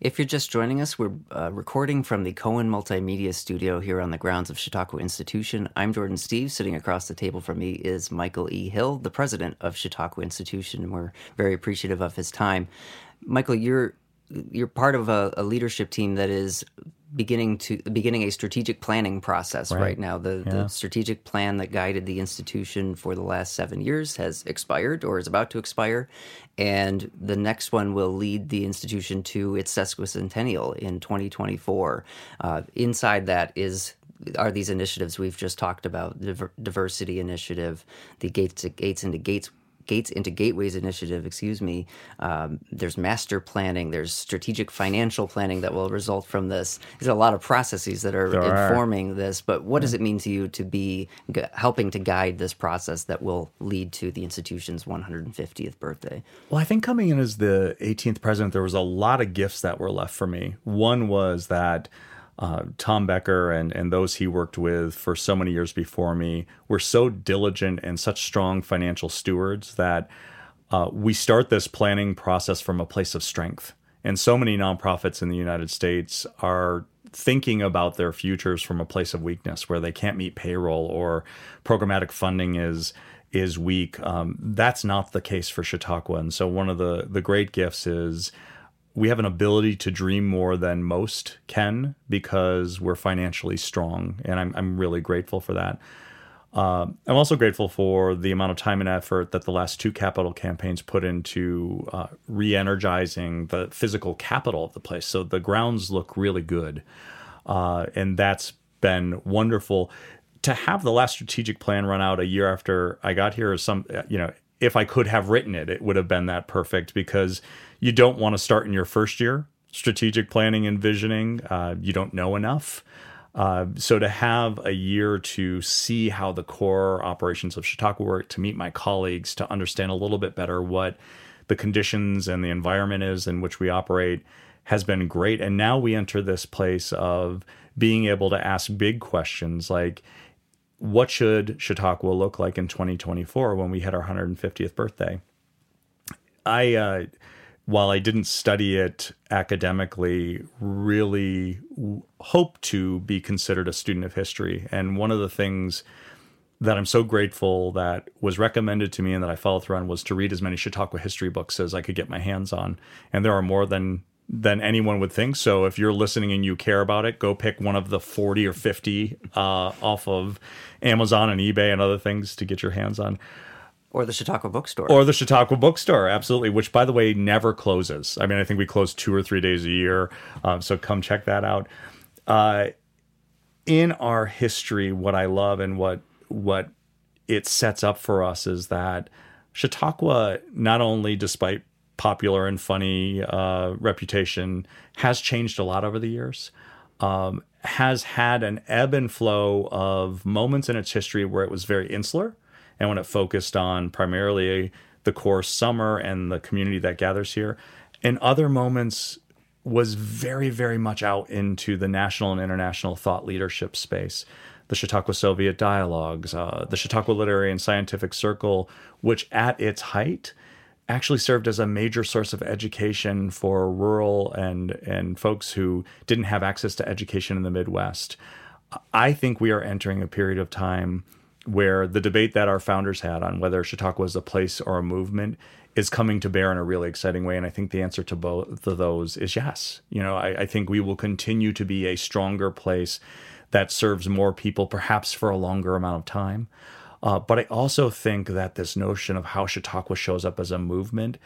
If you're just joining us, we're uh, recording from the Cohen Multimedia Studio here on the grounds of Chautauqua Institution. I'm Jordan Steves. Sitting across the table from me is Michael E. Hill, the president of Chautauqua Institution, we're very appreciative of his time. Michael, you're you're part of a, a leadership team that is beginning to beginning a strategic planning process right, right now. The, yeah. the, strategic plan that guided the institution for the last seven years has expired or is about to expire, and the next one will lead the institution to its sesquicentennial in 2024. Uh, inside that is are these initiatives we've just talked about the diversity initiative the gates gates into gates Gates into Gateways initiative, excuse me. Um, there's master planning, there's strategic financial planning that will result from this. There's a lot of processes that are there informing are. this, but what yeah. does it mean to you to be g- helping to guide this process that will lead to the institution's 150th birthday? Well, I think coming in as the 18th president, there was a lot of gifts that were left for me. One was that uh, Tom Becker and, and those he worked with for so many years before me were so diligent and such strong financial stewards that uh, we start this planning process from a place of strength. And so many nonprofits in the United States are thinking about their futures from a place of weakness where they can't meet payroll or programmatic funding is is weak. Um, that's not the case for Chautauqua. And so one of the the great gifts is we have an ability to dream more than most can because we're financially strong, and I'm I'm really grateful for that. Uh, I'm also grateful for the amount of time and effort that the last two capital campaigns put into uh, re energizing the physical capital of the place. So the grounds look really good. Uh, and that's been wonderful. To have the last strategic plan run out a year after I got here is some, you know, if I could have written it, it would have been that perfect because you don't want to start in your first year strategic planning and visioning. Uh, you don't know enough. Uh, so to have a year to see how the core operations of Chautauqua work, to meet my colleagues, to understand a little bit better what the conditions and the environment is in which we operate has been great. And now we enter this place of being able to ask big questions like, what should Chautauqua look like in 2024 when we hit our 150th birthday? I, uh, while I didn't study it academically, really hope to be considered a student of history. And one of the things that I'm so grateful that was recommended to me and that I followed through on was to read as many Chautauqua history books as I could get my hands on. And there are more than than anyone would think. So if you're listening and you care about it, go pick one of the 40 or 50 uh, off of Amazon and eBay and other things to get your hands on. Or the Chautauqua Bookstore. Or the Chautauqua Bookstore, absolutely, which, by the way, never closes. I mean, I think we close two or three days a year. Um, so come check that out. Uh, in our history, what I love and what what it sets up for us is that Chautauqua, not only despite popular and funny uh, reputation has changed a lot over the years. Um, has had an ebb and flow of moments in its history where it was very insular and when it focused on primarily the core summer and the community that gathers here. And other moments was very, very much out into the national and international thought leadership space. The Chautauqua Soviet Dialogues, uh, the Chautauqua Literary and Scientific Circle, which at its height actually served as a major source of education for rural and and folks who didn't have access to education in the Midwest. I think we are entering a period of time where the debate that our founders had on whether Chautauqua was a place or a movement is coming to bear in a really exciting way. And I think the answer to both of those is yes. You know, I, I think we will continue to be a stronger place that serves more people, perhaps for a longer amount of time. Uh, but I also think that this notion of how Chautauqua shows up as a movement,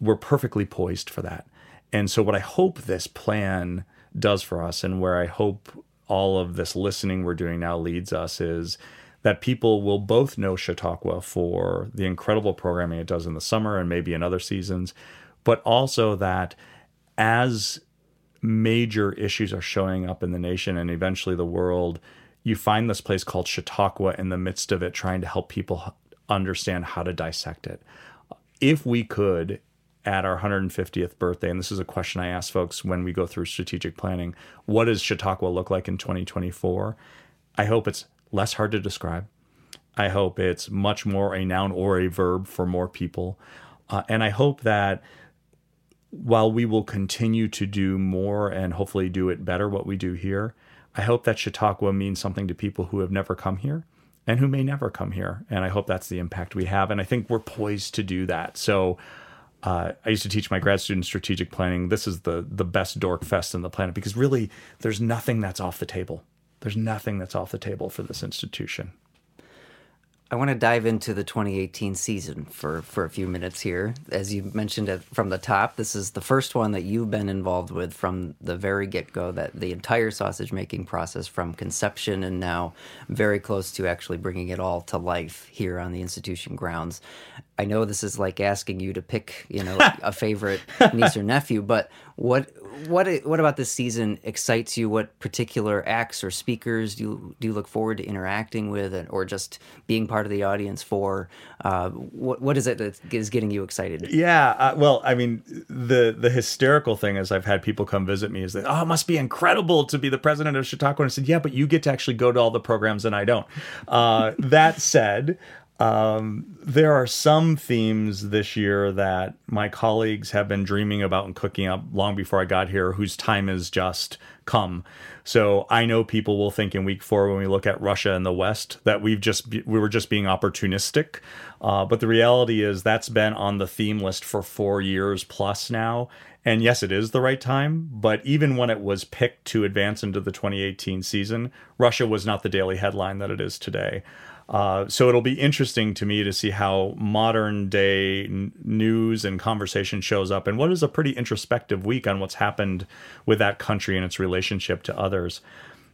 we're perfectly poised for that. And so, what I hope this plan does for us, and where I hope all of this listening we're doing now leads us, is that people will both know Chautauqua for the incredible programming it does in the summer and maybe in other seasons, but also that as major issues are showing up in the nation and eventually the world, you find this place called Chautauqua in the midst of it, trying to help people understand how to dissect it. If we could, at our 150th birthday, and this is a question I ask folks when we go through strategic planning, what does Chautauqua look like in 2024? I hope it's less hard to describe. I hope it's much more a noun or a verb for more people. Uh, and I hope that while we will continue to do more and hopefully do it better, what we do here, I hope that Chautauqua means something to people who have never come here and who may never come here. And I hope that's the impact we have. And I think we're poised to do that. So uh, I used to teach my grad students strategic planning. This is the the best dork fest in the planet because really there's nothing that's off the table. There's nothing that's off the table for this institution. I want to dive into the 2018 season for, for a few minutes here. As you mentioned it from the top, this is the first one that you've been involved with from the very get go, that the entire sausage making process from conception and now very close to actually bringing it all to life here on the institution grounds. I know this is like asking you to pick, you know, a favorite niece or nephew, but what what what about this season excites you? What particular acts or speakers do you, do you look forward to interacting with, and, or just being part of the audience for? Uh, what what is it that is getting you excited? Yeah, uh, well, I mean, the the hysterical thing is I've had people come visit me is that oh, it must be incredible to be the president of Chautauqua, and I said, yeah, but you get to actually go to all the programs and I don't. Uh, that said. Um, there are some themes this year that my colleagues have been dreaming about and cooking up long before I got here, whose time has just come. So I know people will think in week four when we look at Russia and the West that we've just we were just being opportunistic, uh, but the reality is that's been on the theme list for four years plus now. And yes, it is the right time, but even when it was picked to advance into the 2018 season, Russia was not the daily headline that it is today. Uh, so it'll be interesting to me to see how modern day n- news and conversation shows up and what is a pretty introspective week on what's happened with that country and its relationship to others.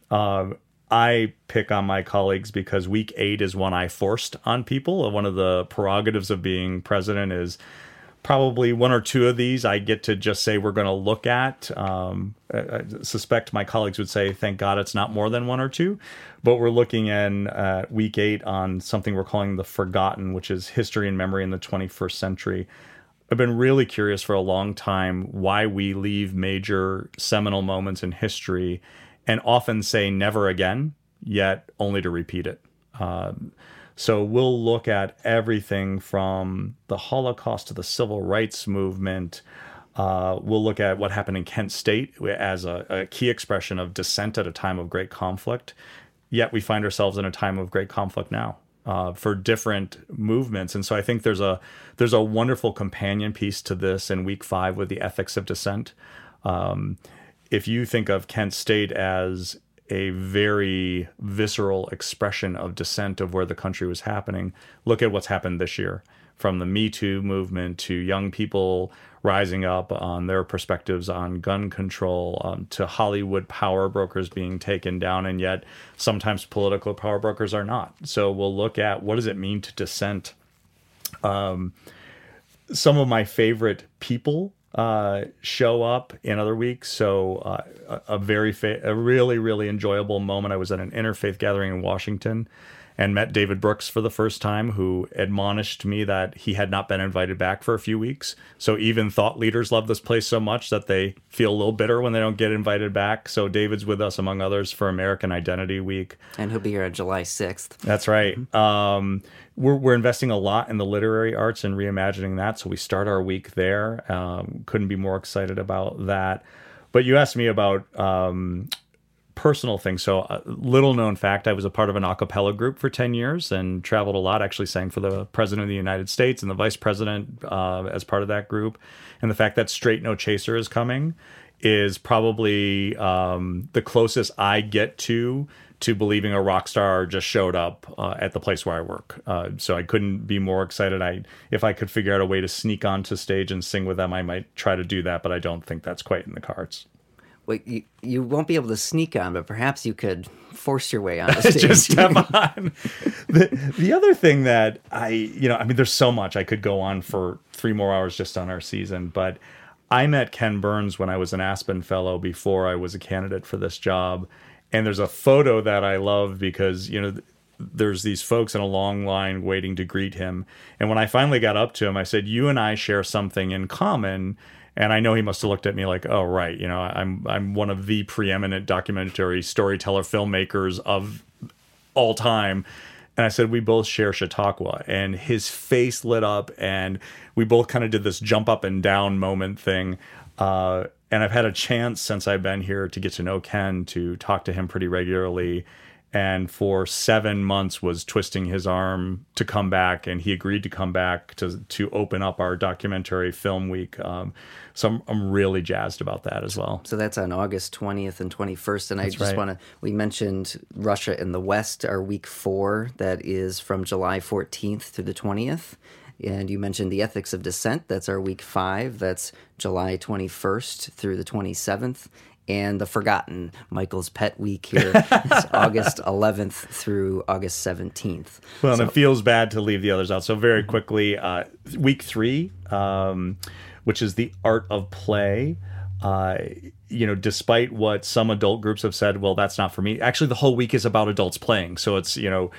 Uh, I pick on my colleagues because week eight is one I forced on people. One of the prerogatives of being president is probably one or two of these I get to just say we're going to look at. Um, I, suspect my colleagues would say, thank God it's not more than one or two. But we're looking in uh, week eight on something we're calling the forgotten, which is history and memory in the 21st century. I've been really curious for a long time why we leave major seminal moments in history and often say never again, yet only to repeat it. Um, so we'll look at everything from the Holocaust to the civil rights movement. Uh, we'll look at what happened in Kent State as a, a, key expression of dissent at a time of great conflict. Yet we find ourselves in a time of great conflict now uh, for different movements, and so I think there's a there's a wonderful companion piece to this in Week Five with the ethics of dissent. Um, if you think of Kent State as a very visceral expression of dissent of where the country was happening. Look at what's happened this year from the Me Too movement to young people rising up on their perspectives on gun control um, to Hollywood power brokers being taken down, and yet sometimes political power brokers are not. So we'll look at what does it mean to dissent. Um, some of my favorite people uh, show up in other weeks. So uh, a, a, very fa- a really really enjoyable moment. I was at an interfaith gathering in Washington and met David Brooks for the first time, who admonished me that he had not been invited back for a few weeks. So even thought leaders love this place so much that they feel a little bitter when they don't get invited back. So David's with us, among others, for American Identity Week. And he'll be here on July 6th. That's right. Mm-hmm. Um, we're, we're investing a lot in the literary arts and reimagining that. So we start our week there. Um, couldn't be more excited about that. But you asked me about um, personal things. So, a little known fact I was a part of an a cappella group for 10 years and traveled a lot, actually sang for the president of the United States and the vice president uh, as part of that group. And the fact that Straight No Chaser is coming is probably um, the closest I get to to believing a rock star just showed up uh, at the place where I work. Uh, so I couldn't be more excited. I if I could figure out a way to sneak onto stage and sing with them, I might try to do that, but I don't think that's quite in the cards well, you, you won't be able to sneak on, but perhaps you could force your way on stage. Just step on. the, the other thing that I, you know, I mean, there's so much I could go on for three more hours just on our season, but I met Ken Burns when I was an Aspen Fellow before I was a candidate for this job. And there's a photo that I love because, you know, there's these folks in a long line waiting to greet him. And when I finally got up to him, I said, You and I share something in common and I know he must have looked at me like, "Oh, right, you know, I'm I'm one of the preeminent documentary storyteller filmmakers of all time." And I said, "We both share Chautauqua." And his face lit up, and we both kind of did this jump up and down moment thing. Uh, and I've had a chance since I've been here to get to know Ken, to talk to him pretty regularly. And for seven months was twisting his arm to come back and he agreed to come back to to open up our documentary film week. Um, so I'm, I'm really jazzed about that as well. So that's on august 20th and 21st and that's i just right. want to we mentioned russia in the west our week four. That is from july 14th to the 20th and you mentioned the ethics of dissent that's our week five that's july 21st through the 27th and The Forgotten, Michael's pet week here. it's August 11th through August 17th. Well, so, and it feels bad to leave the others out. So, very quickly, uh, week three, um, which is The Art of Play. Uh, you know, despite what some adult groups have said, well, that's not for me. Actually, the whole week is about adults playing. So it's, you know,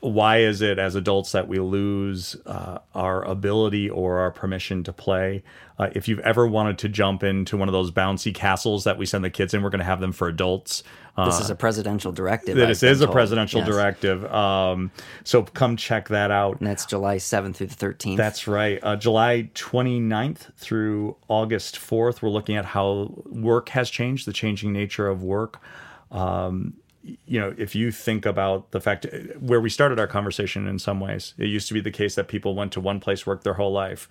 why is it as adults that we lose uh, our ability or our permission to play? Uh, if you've ever wanted to jump into one of those bouncy castles that we send the kids in, we're going to have them for adults. this is a presidential directive. This is a presidential Yes. directive. Um, so come check that out. And that's July 7th through the 13th. That's right. Uh, July 29th through August 4th, we're looking at how work has changed, the changing nature of work. Um, you know, if you think about the fact where we started our conversation in some ways, it used to be the case that people went to one place, worked their whole life.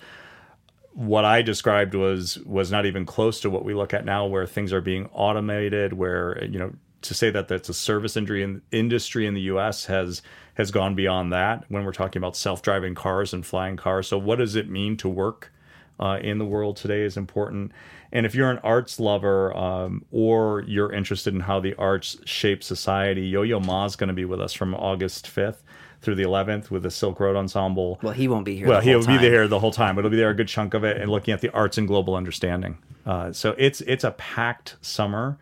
What I described was was not even close to what we look at now, where things are being automated, where you know to say that that's a service industry in, industry in the U.S. has has gone beyond that when we're talking about self-driving cars and flying cars. So, what does it mean to work uh, in the world today is important. And if you're an arts lover um, or you're interested in how the arts shape society, Yo Yo Ma is going to be with us from August 5th through the 11th with the Silk Road Ensemble. well, he won't be here. Well, the whole he'll be there the whole time. It'll be there a good chunk of it, and looking at the arts and global understanding. Uh, so it's it's a packed summer.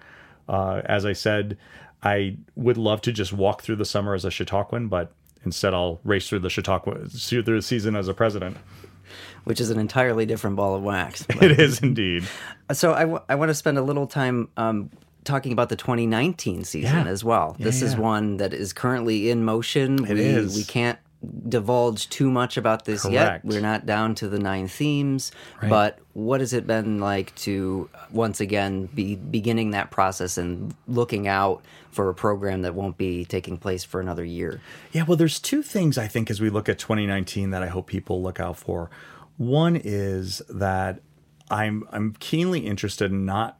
Uh, as I said, I would love to just walk through the summer as a Chautauquan, but instead I'll race through the Chautauqua through the season as a president. Which is an entirely different ball of wax. It is indeed. so I, w- I want to spend a little time um, talking about the 2019 season Yeah. as well. this is one that is currently in motion. It we, is. we can't divulge too much about this yet. We're not down to the nine themes, but what has it been like to once again be beginning that process and looking out for a program that won't be taking place for another year? Yeah, well, there's two things I think as we look at 2019 that I hope people look out for. One is that I'm I'm keenly interested in not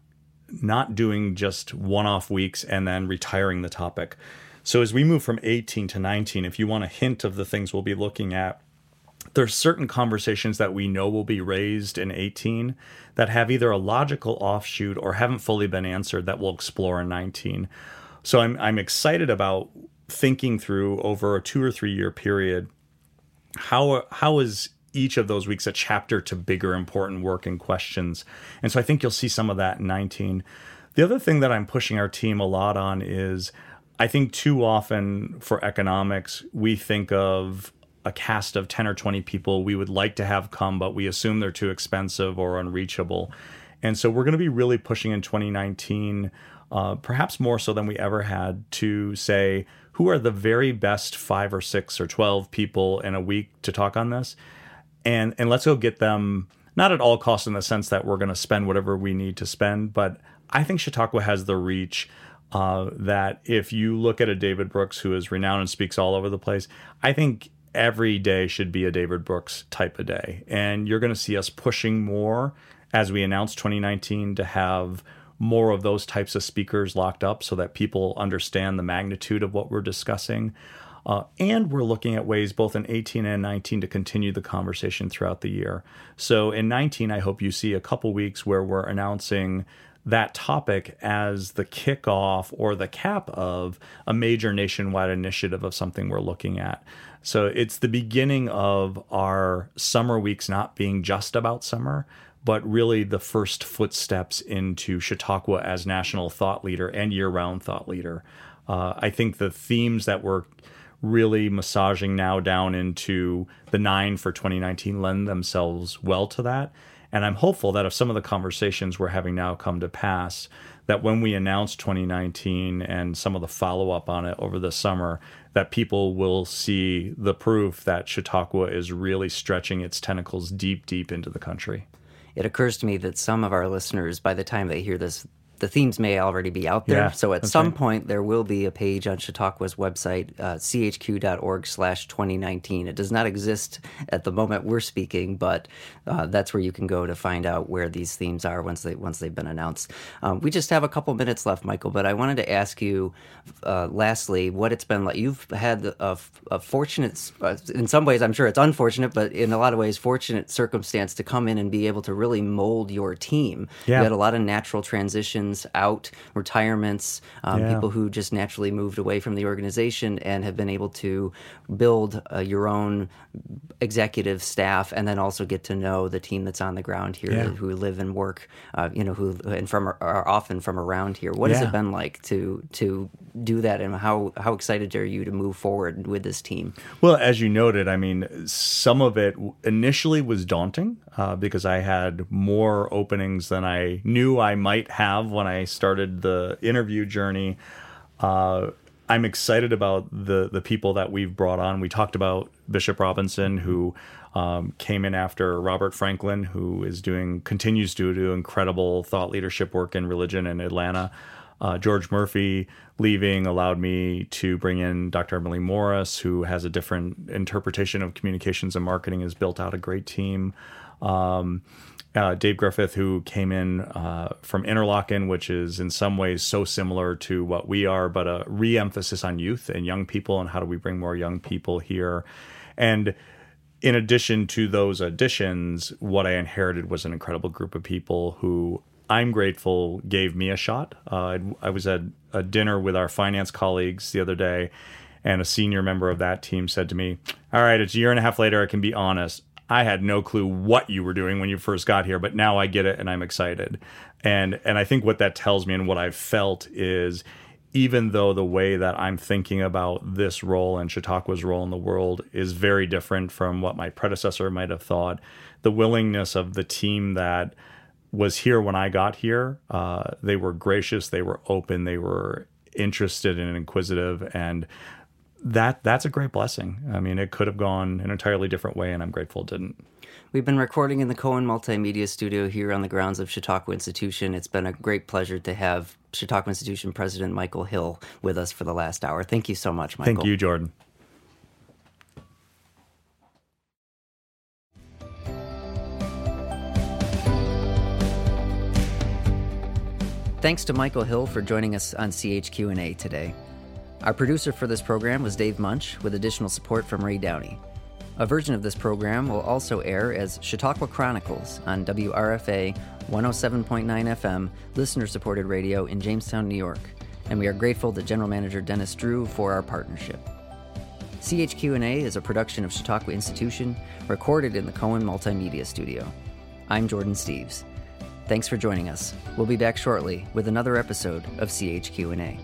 not doing just one-off weeks and then retiring the topic. So as we move from 18 to 19, if you want a hint of the things we'll be looking at, there's certain conversations that we know will be raised in 18 that have either a logical offshoot or haven't fully been answered that we'll explore in 19. So I'm I'm excited about thinking through over a 2 or 3 year period how how is each of those weeks a chapter to bigger important work and questions. And so I think you'll see some of that in 19. The other thing that I'm pushing our team a lot on is I think too often for economics we think of a cast of 10 or 20 people we would like to have come but we assume they're too expensive or unreachable. And so we're going to be really pushing in 2019 uh, perhaps more so than we ever had to say who are the very best five or six or 12 people in a week to talk on this and and let's go get them not at all costs in the sense that we're going to spend whatever we need to spend but i think chautauqua has the reach uh, that if you look at a david brooks who is renowned and speaks all over the place i think every day should be a david brooks type of day. And you're going to see us pushing more as we announce 2019 to have more of those types of speakers locked up so that people understand the magnitude of what we're discussing uh, and we're looking at ways both in 18 and 19 to continue the conversation throughout the year. So in 19, I hope you see a couple weeks where we're announcing that topic as the kickoff or the cap of a major nationwide initiative of something we're looking at. So it's the beginning of our summer weeks not being just about summer, but really the first footsteps into Chautauqua as national thought leader and year round thought leader. Uh, I think the themes that we're really massaging now down into the nine for 2019 lend themselves well to that. And I'm hopeful that if some of the conversations we're having now come to pass, that when we announce 2019 and some of the follow up on it over the summer, that people will see the proof that Chautauqua is really stretching its tentacles deep, deep into the country. It occurs to me that some of our listeners, by the time they hear this, the themes may already be out there. Yeah, so at some right. point, there will be a page on Chautauqua's website, uh, chq.org slash 2019. It does not exist at the moment we're speaking, but uh, that's where you can go to find out where these themes are once, they, once they've been announced. Um, we just have a couple minutes left, Michael, but I wanted to ask you, uh, lastly, what it's been like. You've had a, a fortunate, uh, in some ways, I'm sure it's unfortunate, but in a lot of ways, fortunate circumstance to come in and be able to really mold your team. Yeah. You had a lot of natural transitions out, retirements, um, Yeah. people who just naturally moved away from the organization and have been able to build uh, your own executive staff and then also get to know the team that's on the ground here Yeah. who live and work, uh, you know, who and from are often from around here. What has it been like to to do that, and how how excited are you to move forward with this team? Well, as you noted, I mean, some of it initially was daunting uh, because I had more openings than I knew I might have when I started the interview journey. Uh, I'm excited about the the people that we've brought on. We talked about Bishop Robinson, who um, came in after Robert Franklin, who is doing continues to do incredible thought leadership work in religion in Atlanta. Uh, George Murphy leaving allowed me to bring in Dr. Emily Morris, who has a different interpretation of communications and marketing, has built out a great team. Um, uh, Dave Griffith, who came in uh, from Interlochen, which is in some ways so similar to what we are, but a re emphasis on youth and young people and how do we bring more young people here. And in addition to those additions, what I inherited was an incredible group of people who I'm grateful gave me a shot. Uh, I was at a dinner with our finance colleagues the other day, and a senior member of that team said to me, All right, it's a year and a half later. I can be honest. I had no clue what you were doing when you first got here, but now I get it and I'm excited. And and I think what that tells me and what I've felt is even though the way that I'm thinking about this role and Chautauqua's role in the world is very different from what my predecessor might have thought, the willingness of the team that was here when I got here, uh, they were gracious, they were open, they were interested and inquisitive, and that that's a great blessing. I mean, it could have gone an entirely different way, and I'm grateful it didn't. We've been recording in the Cohen Multimedia Studio here on the grounds of Chautauqua Institution. It's been a great pleasure to have Chautauqua Institution President Michael Hill with us for the last hour. Thank you so much, Michael. Thank you, Jordan. Thanks to Michael Hill for joining us on CHQ&A today. Our producer for this program was Dave Munch, with additional support from Ray Downey. A version of this program will also air as Chautauqua Chronicles on WRFA 107.9 FM, listener supported radio in Jamestown, New York, and we are grateful to General Manager Dennis Drew for our partnership. CHQ&A is a production of Chautauqua Institution, recorded in the Cohen Multimedia Studio. I'm Jordan Steves. Thanks for joining us. We'll be back shortly with another episode of CHQ&A.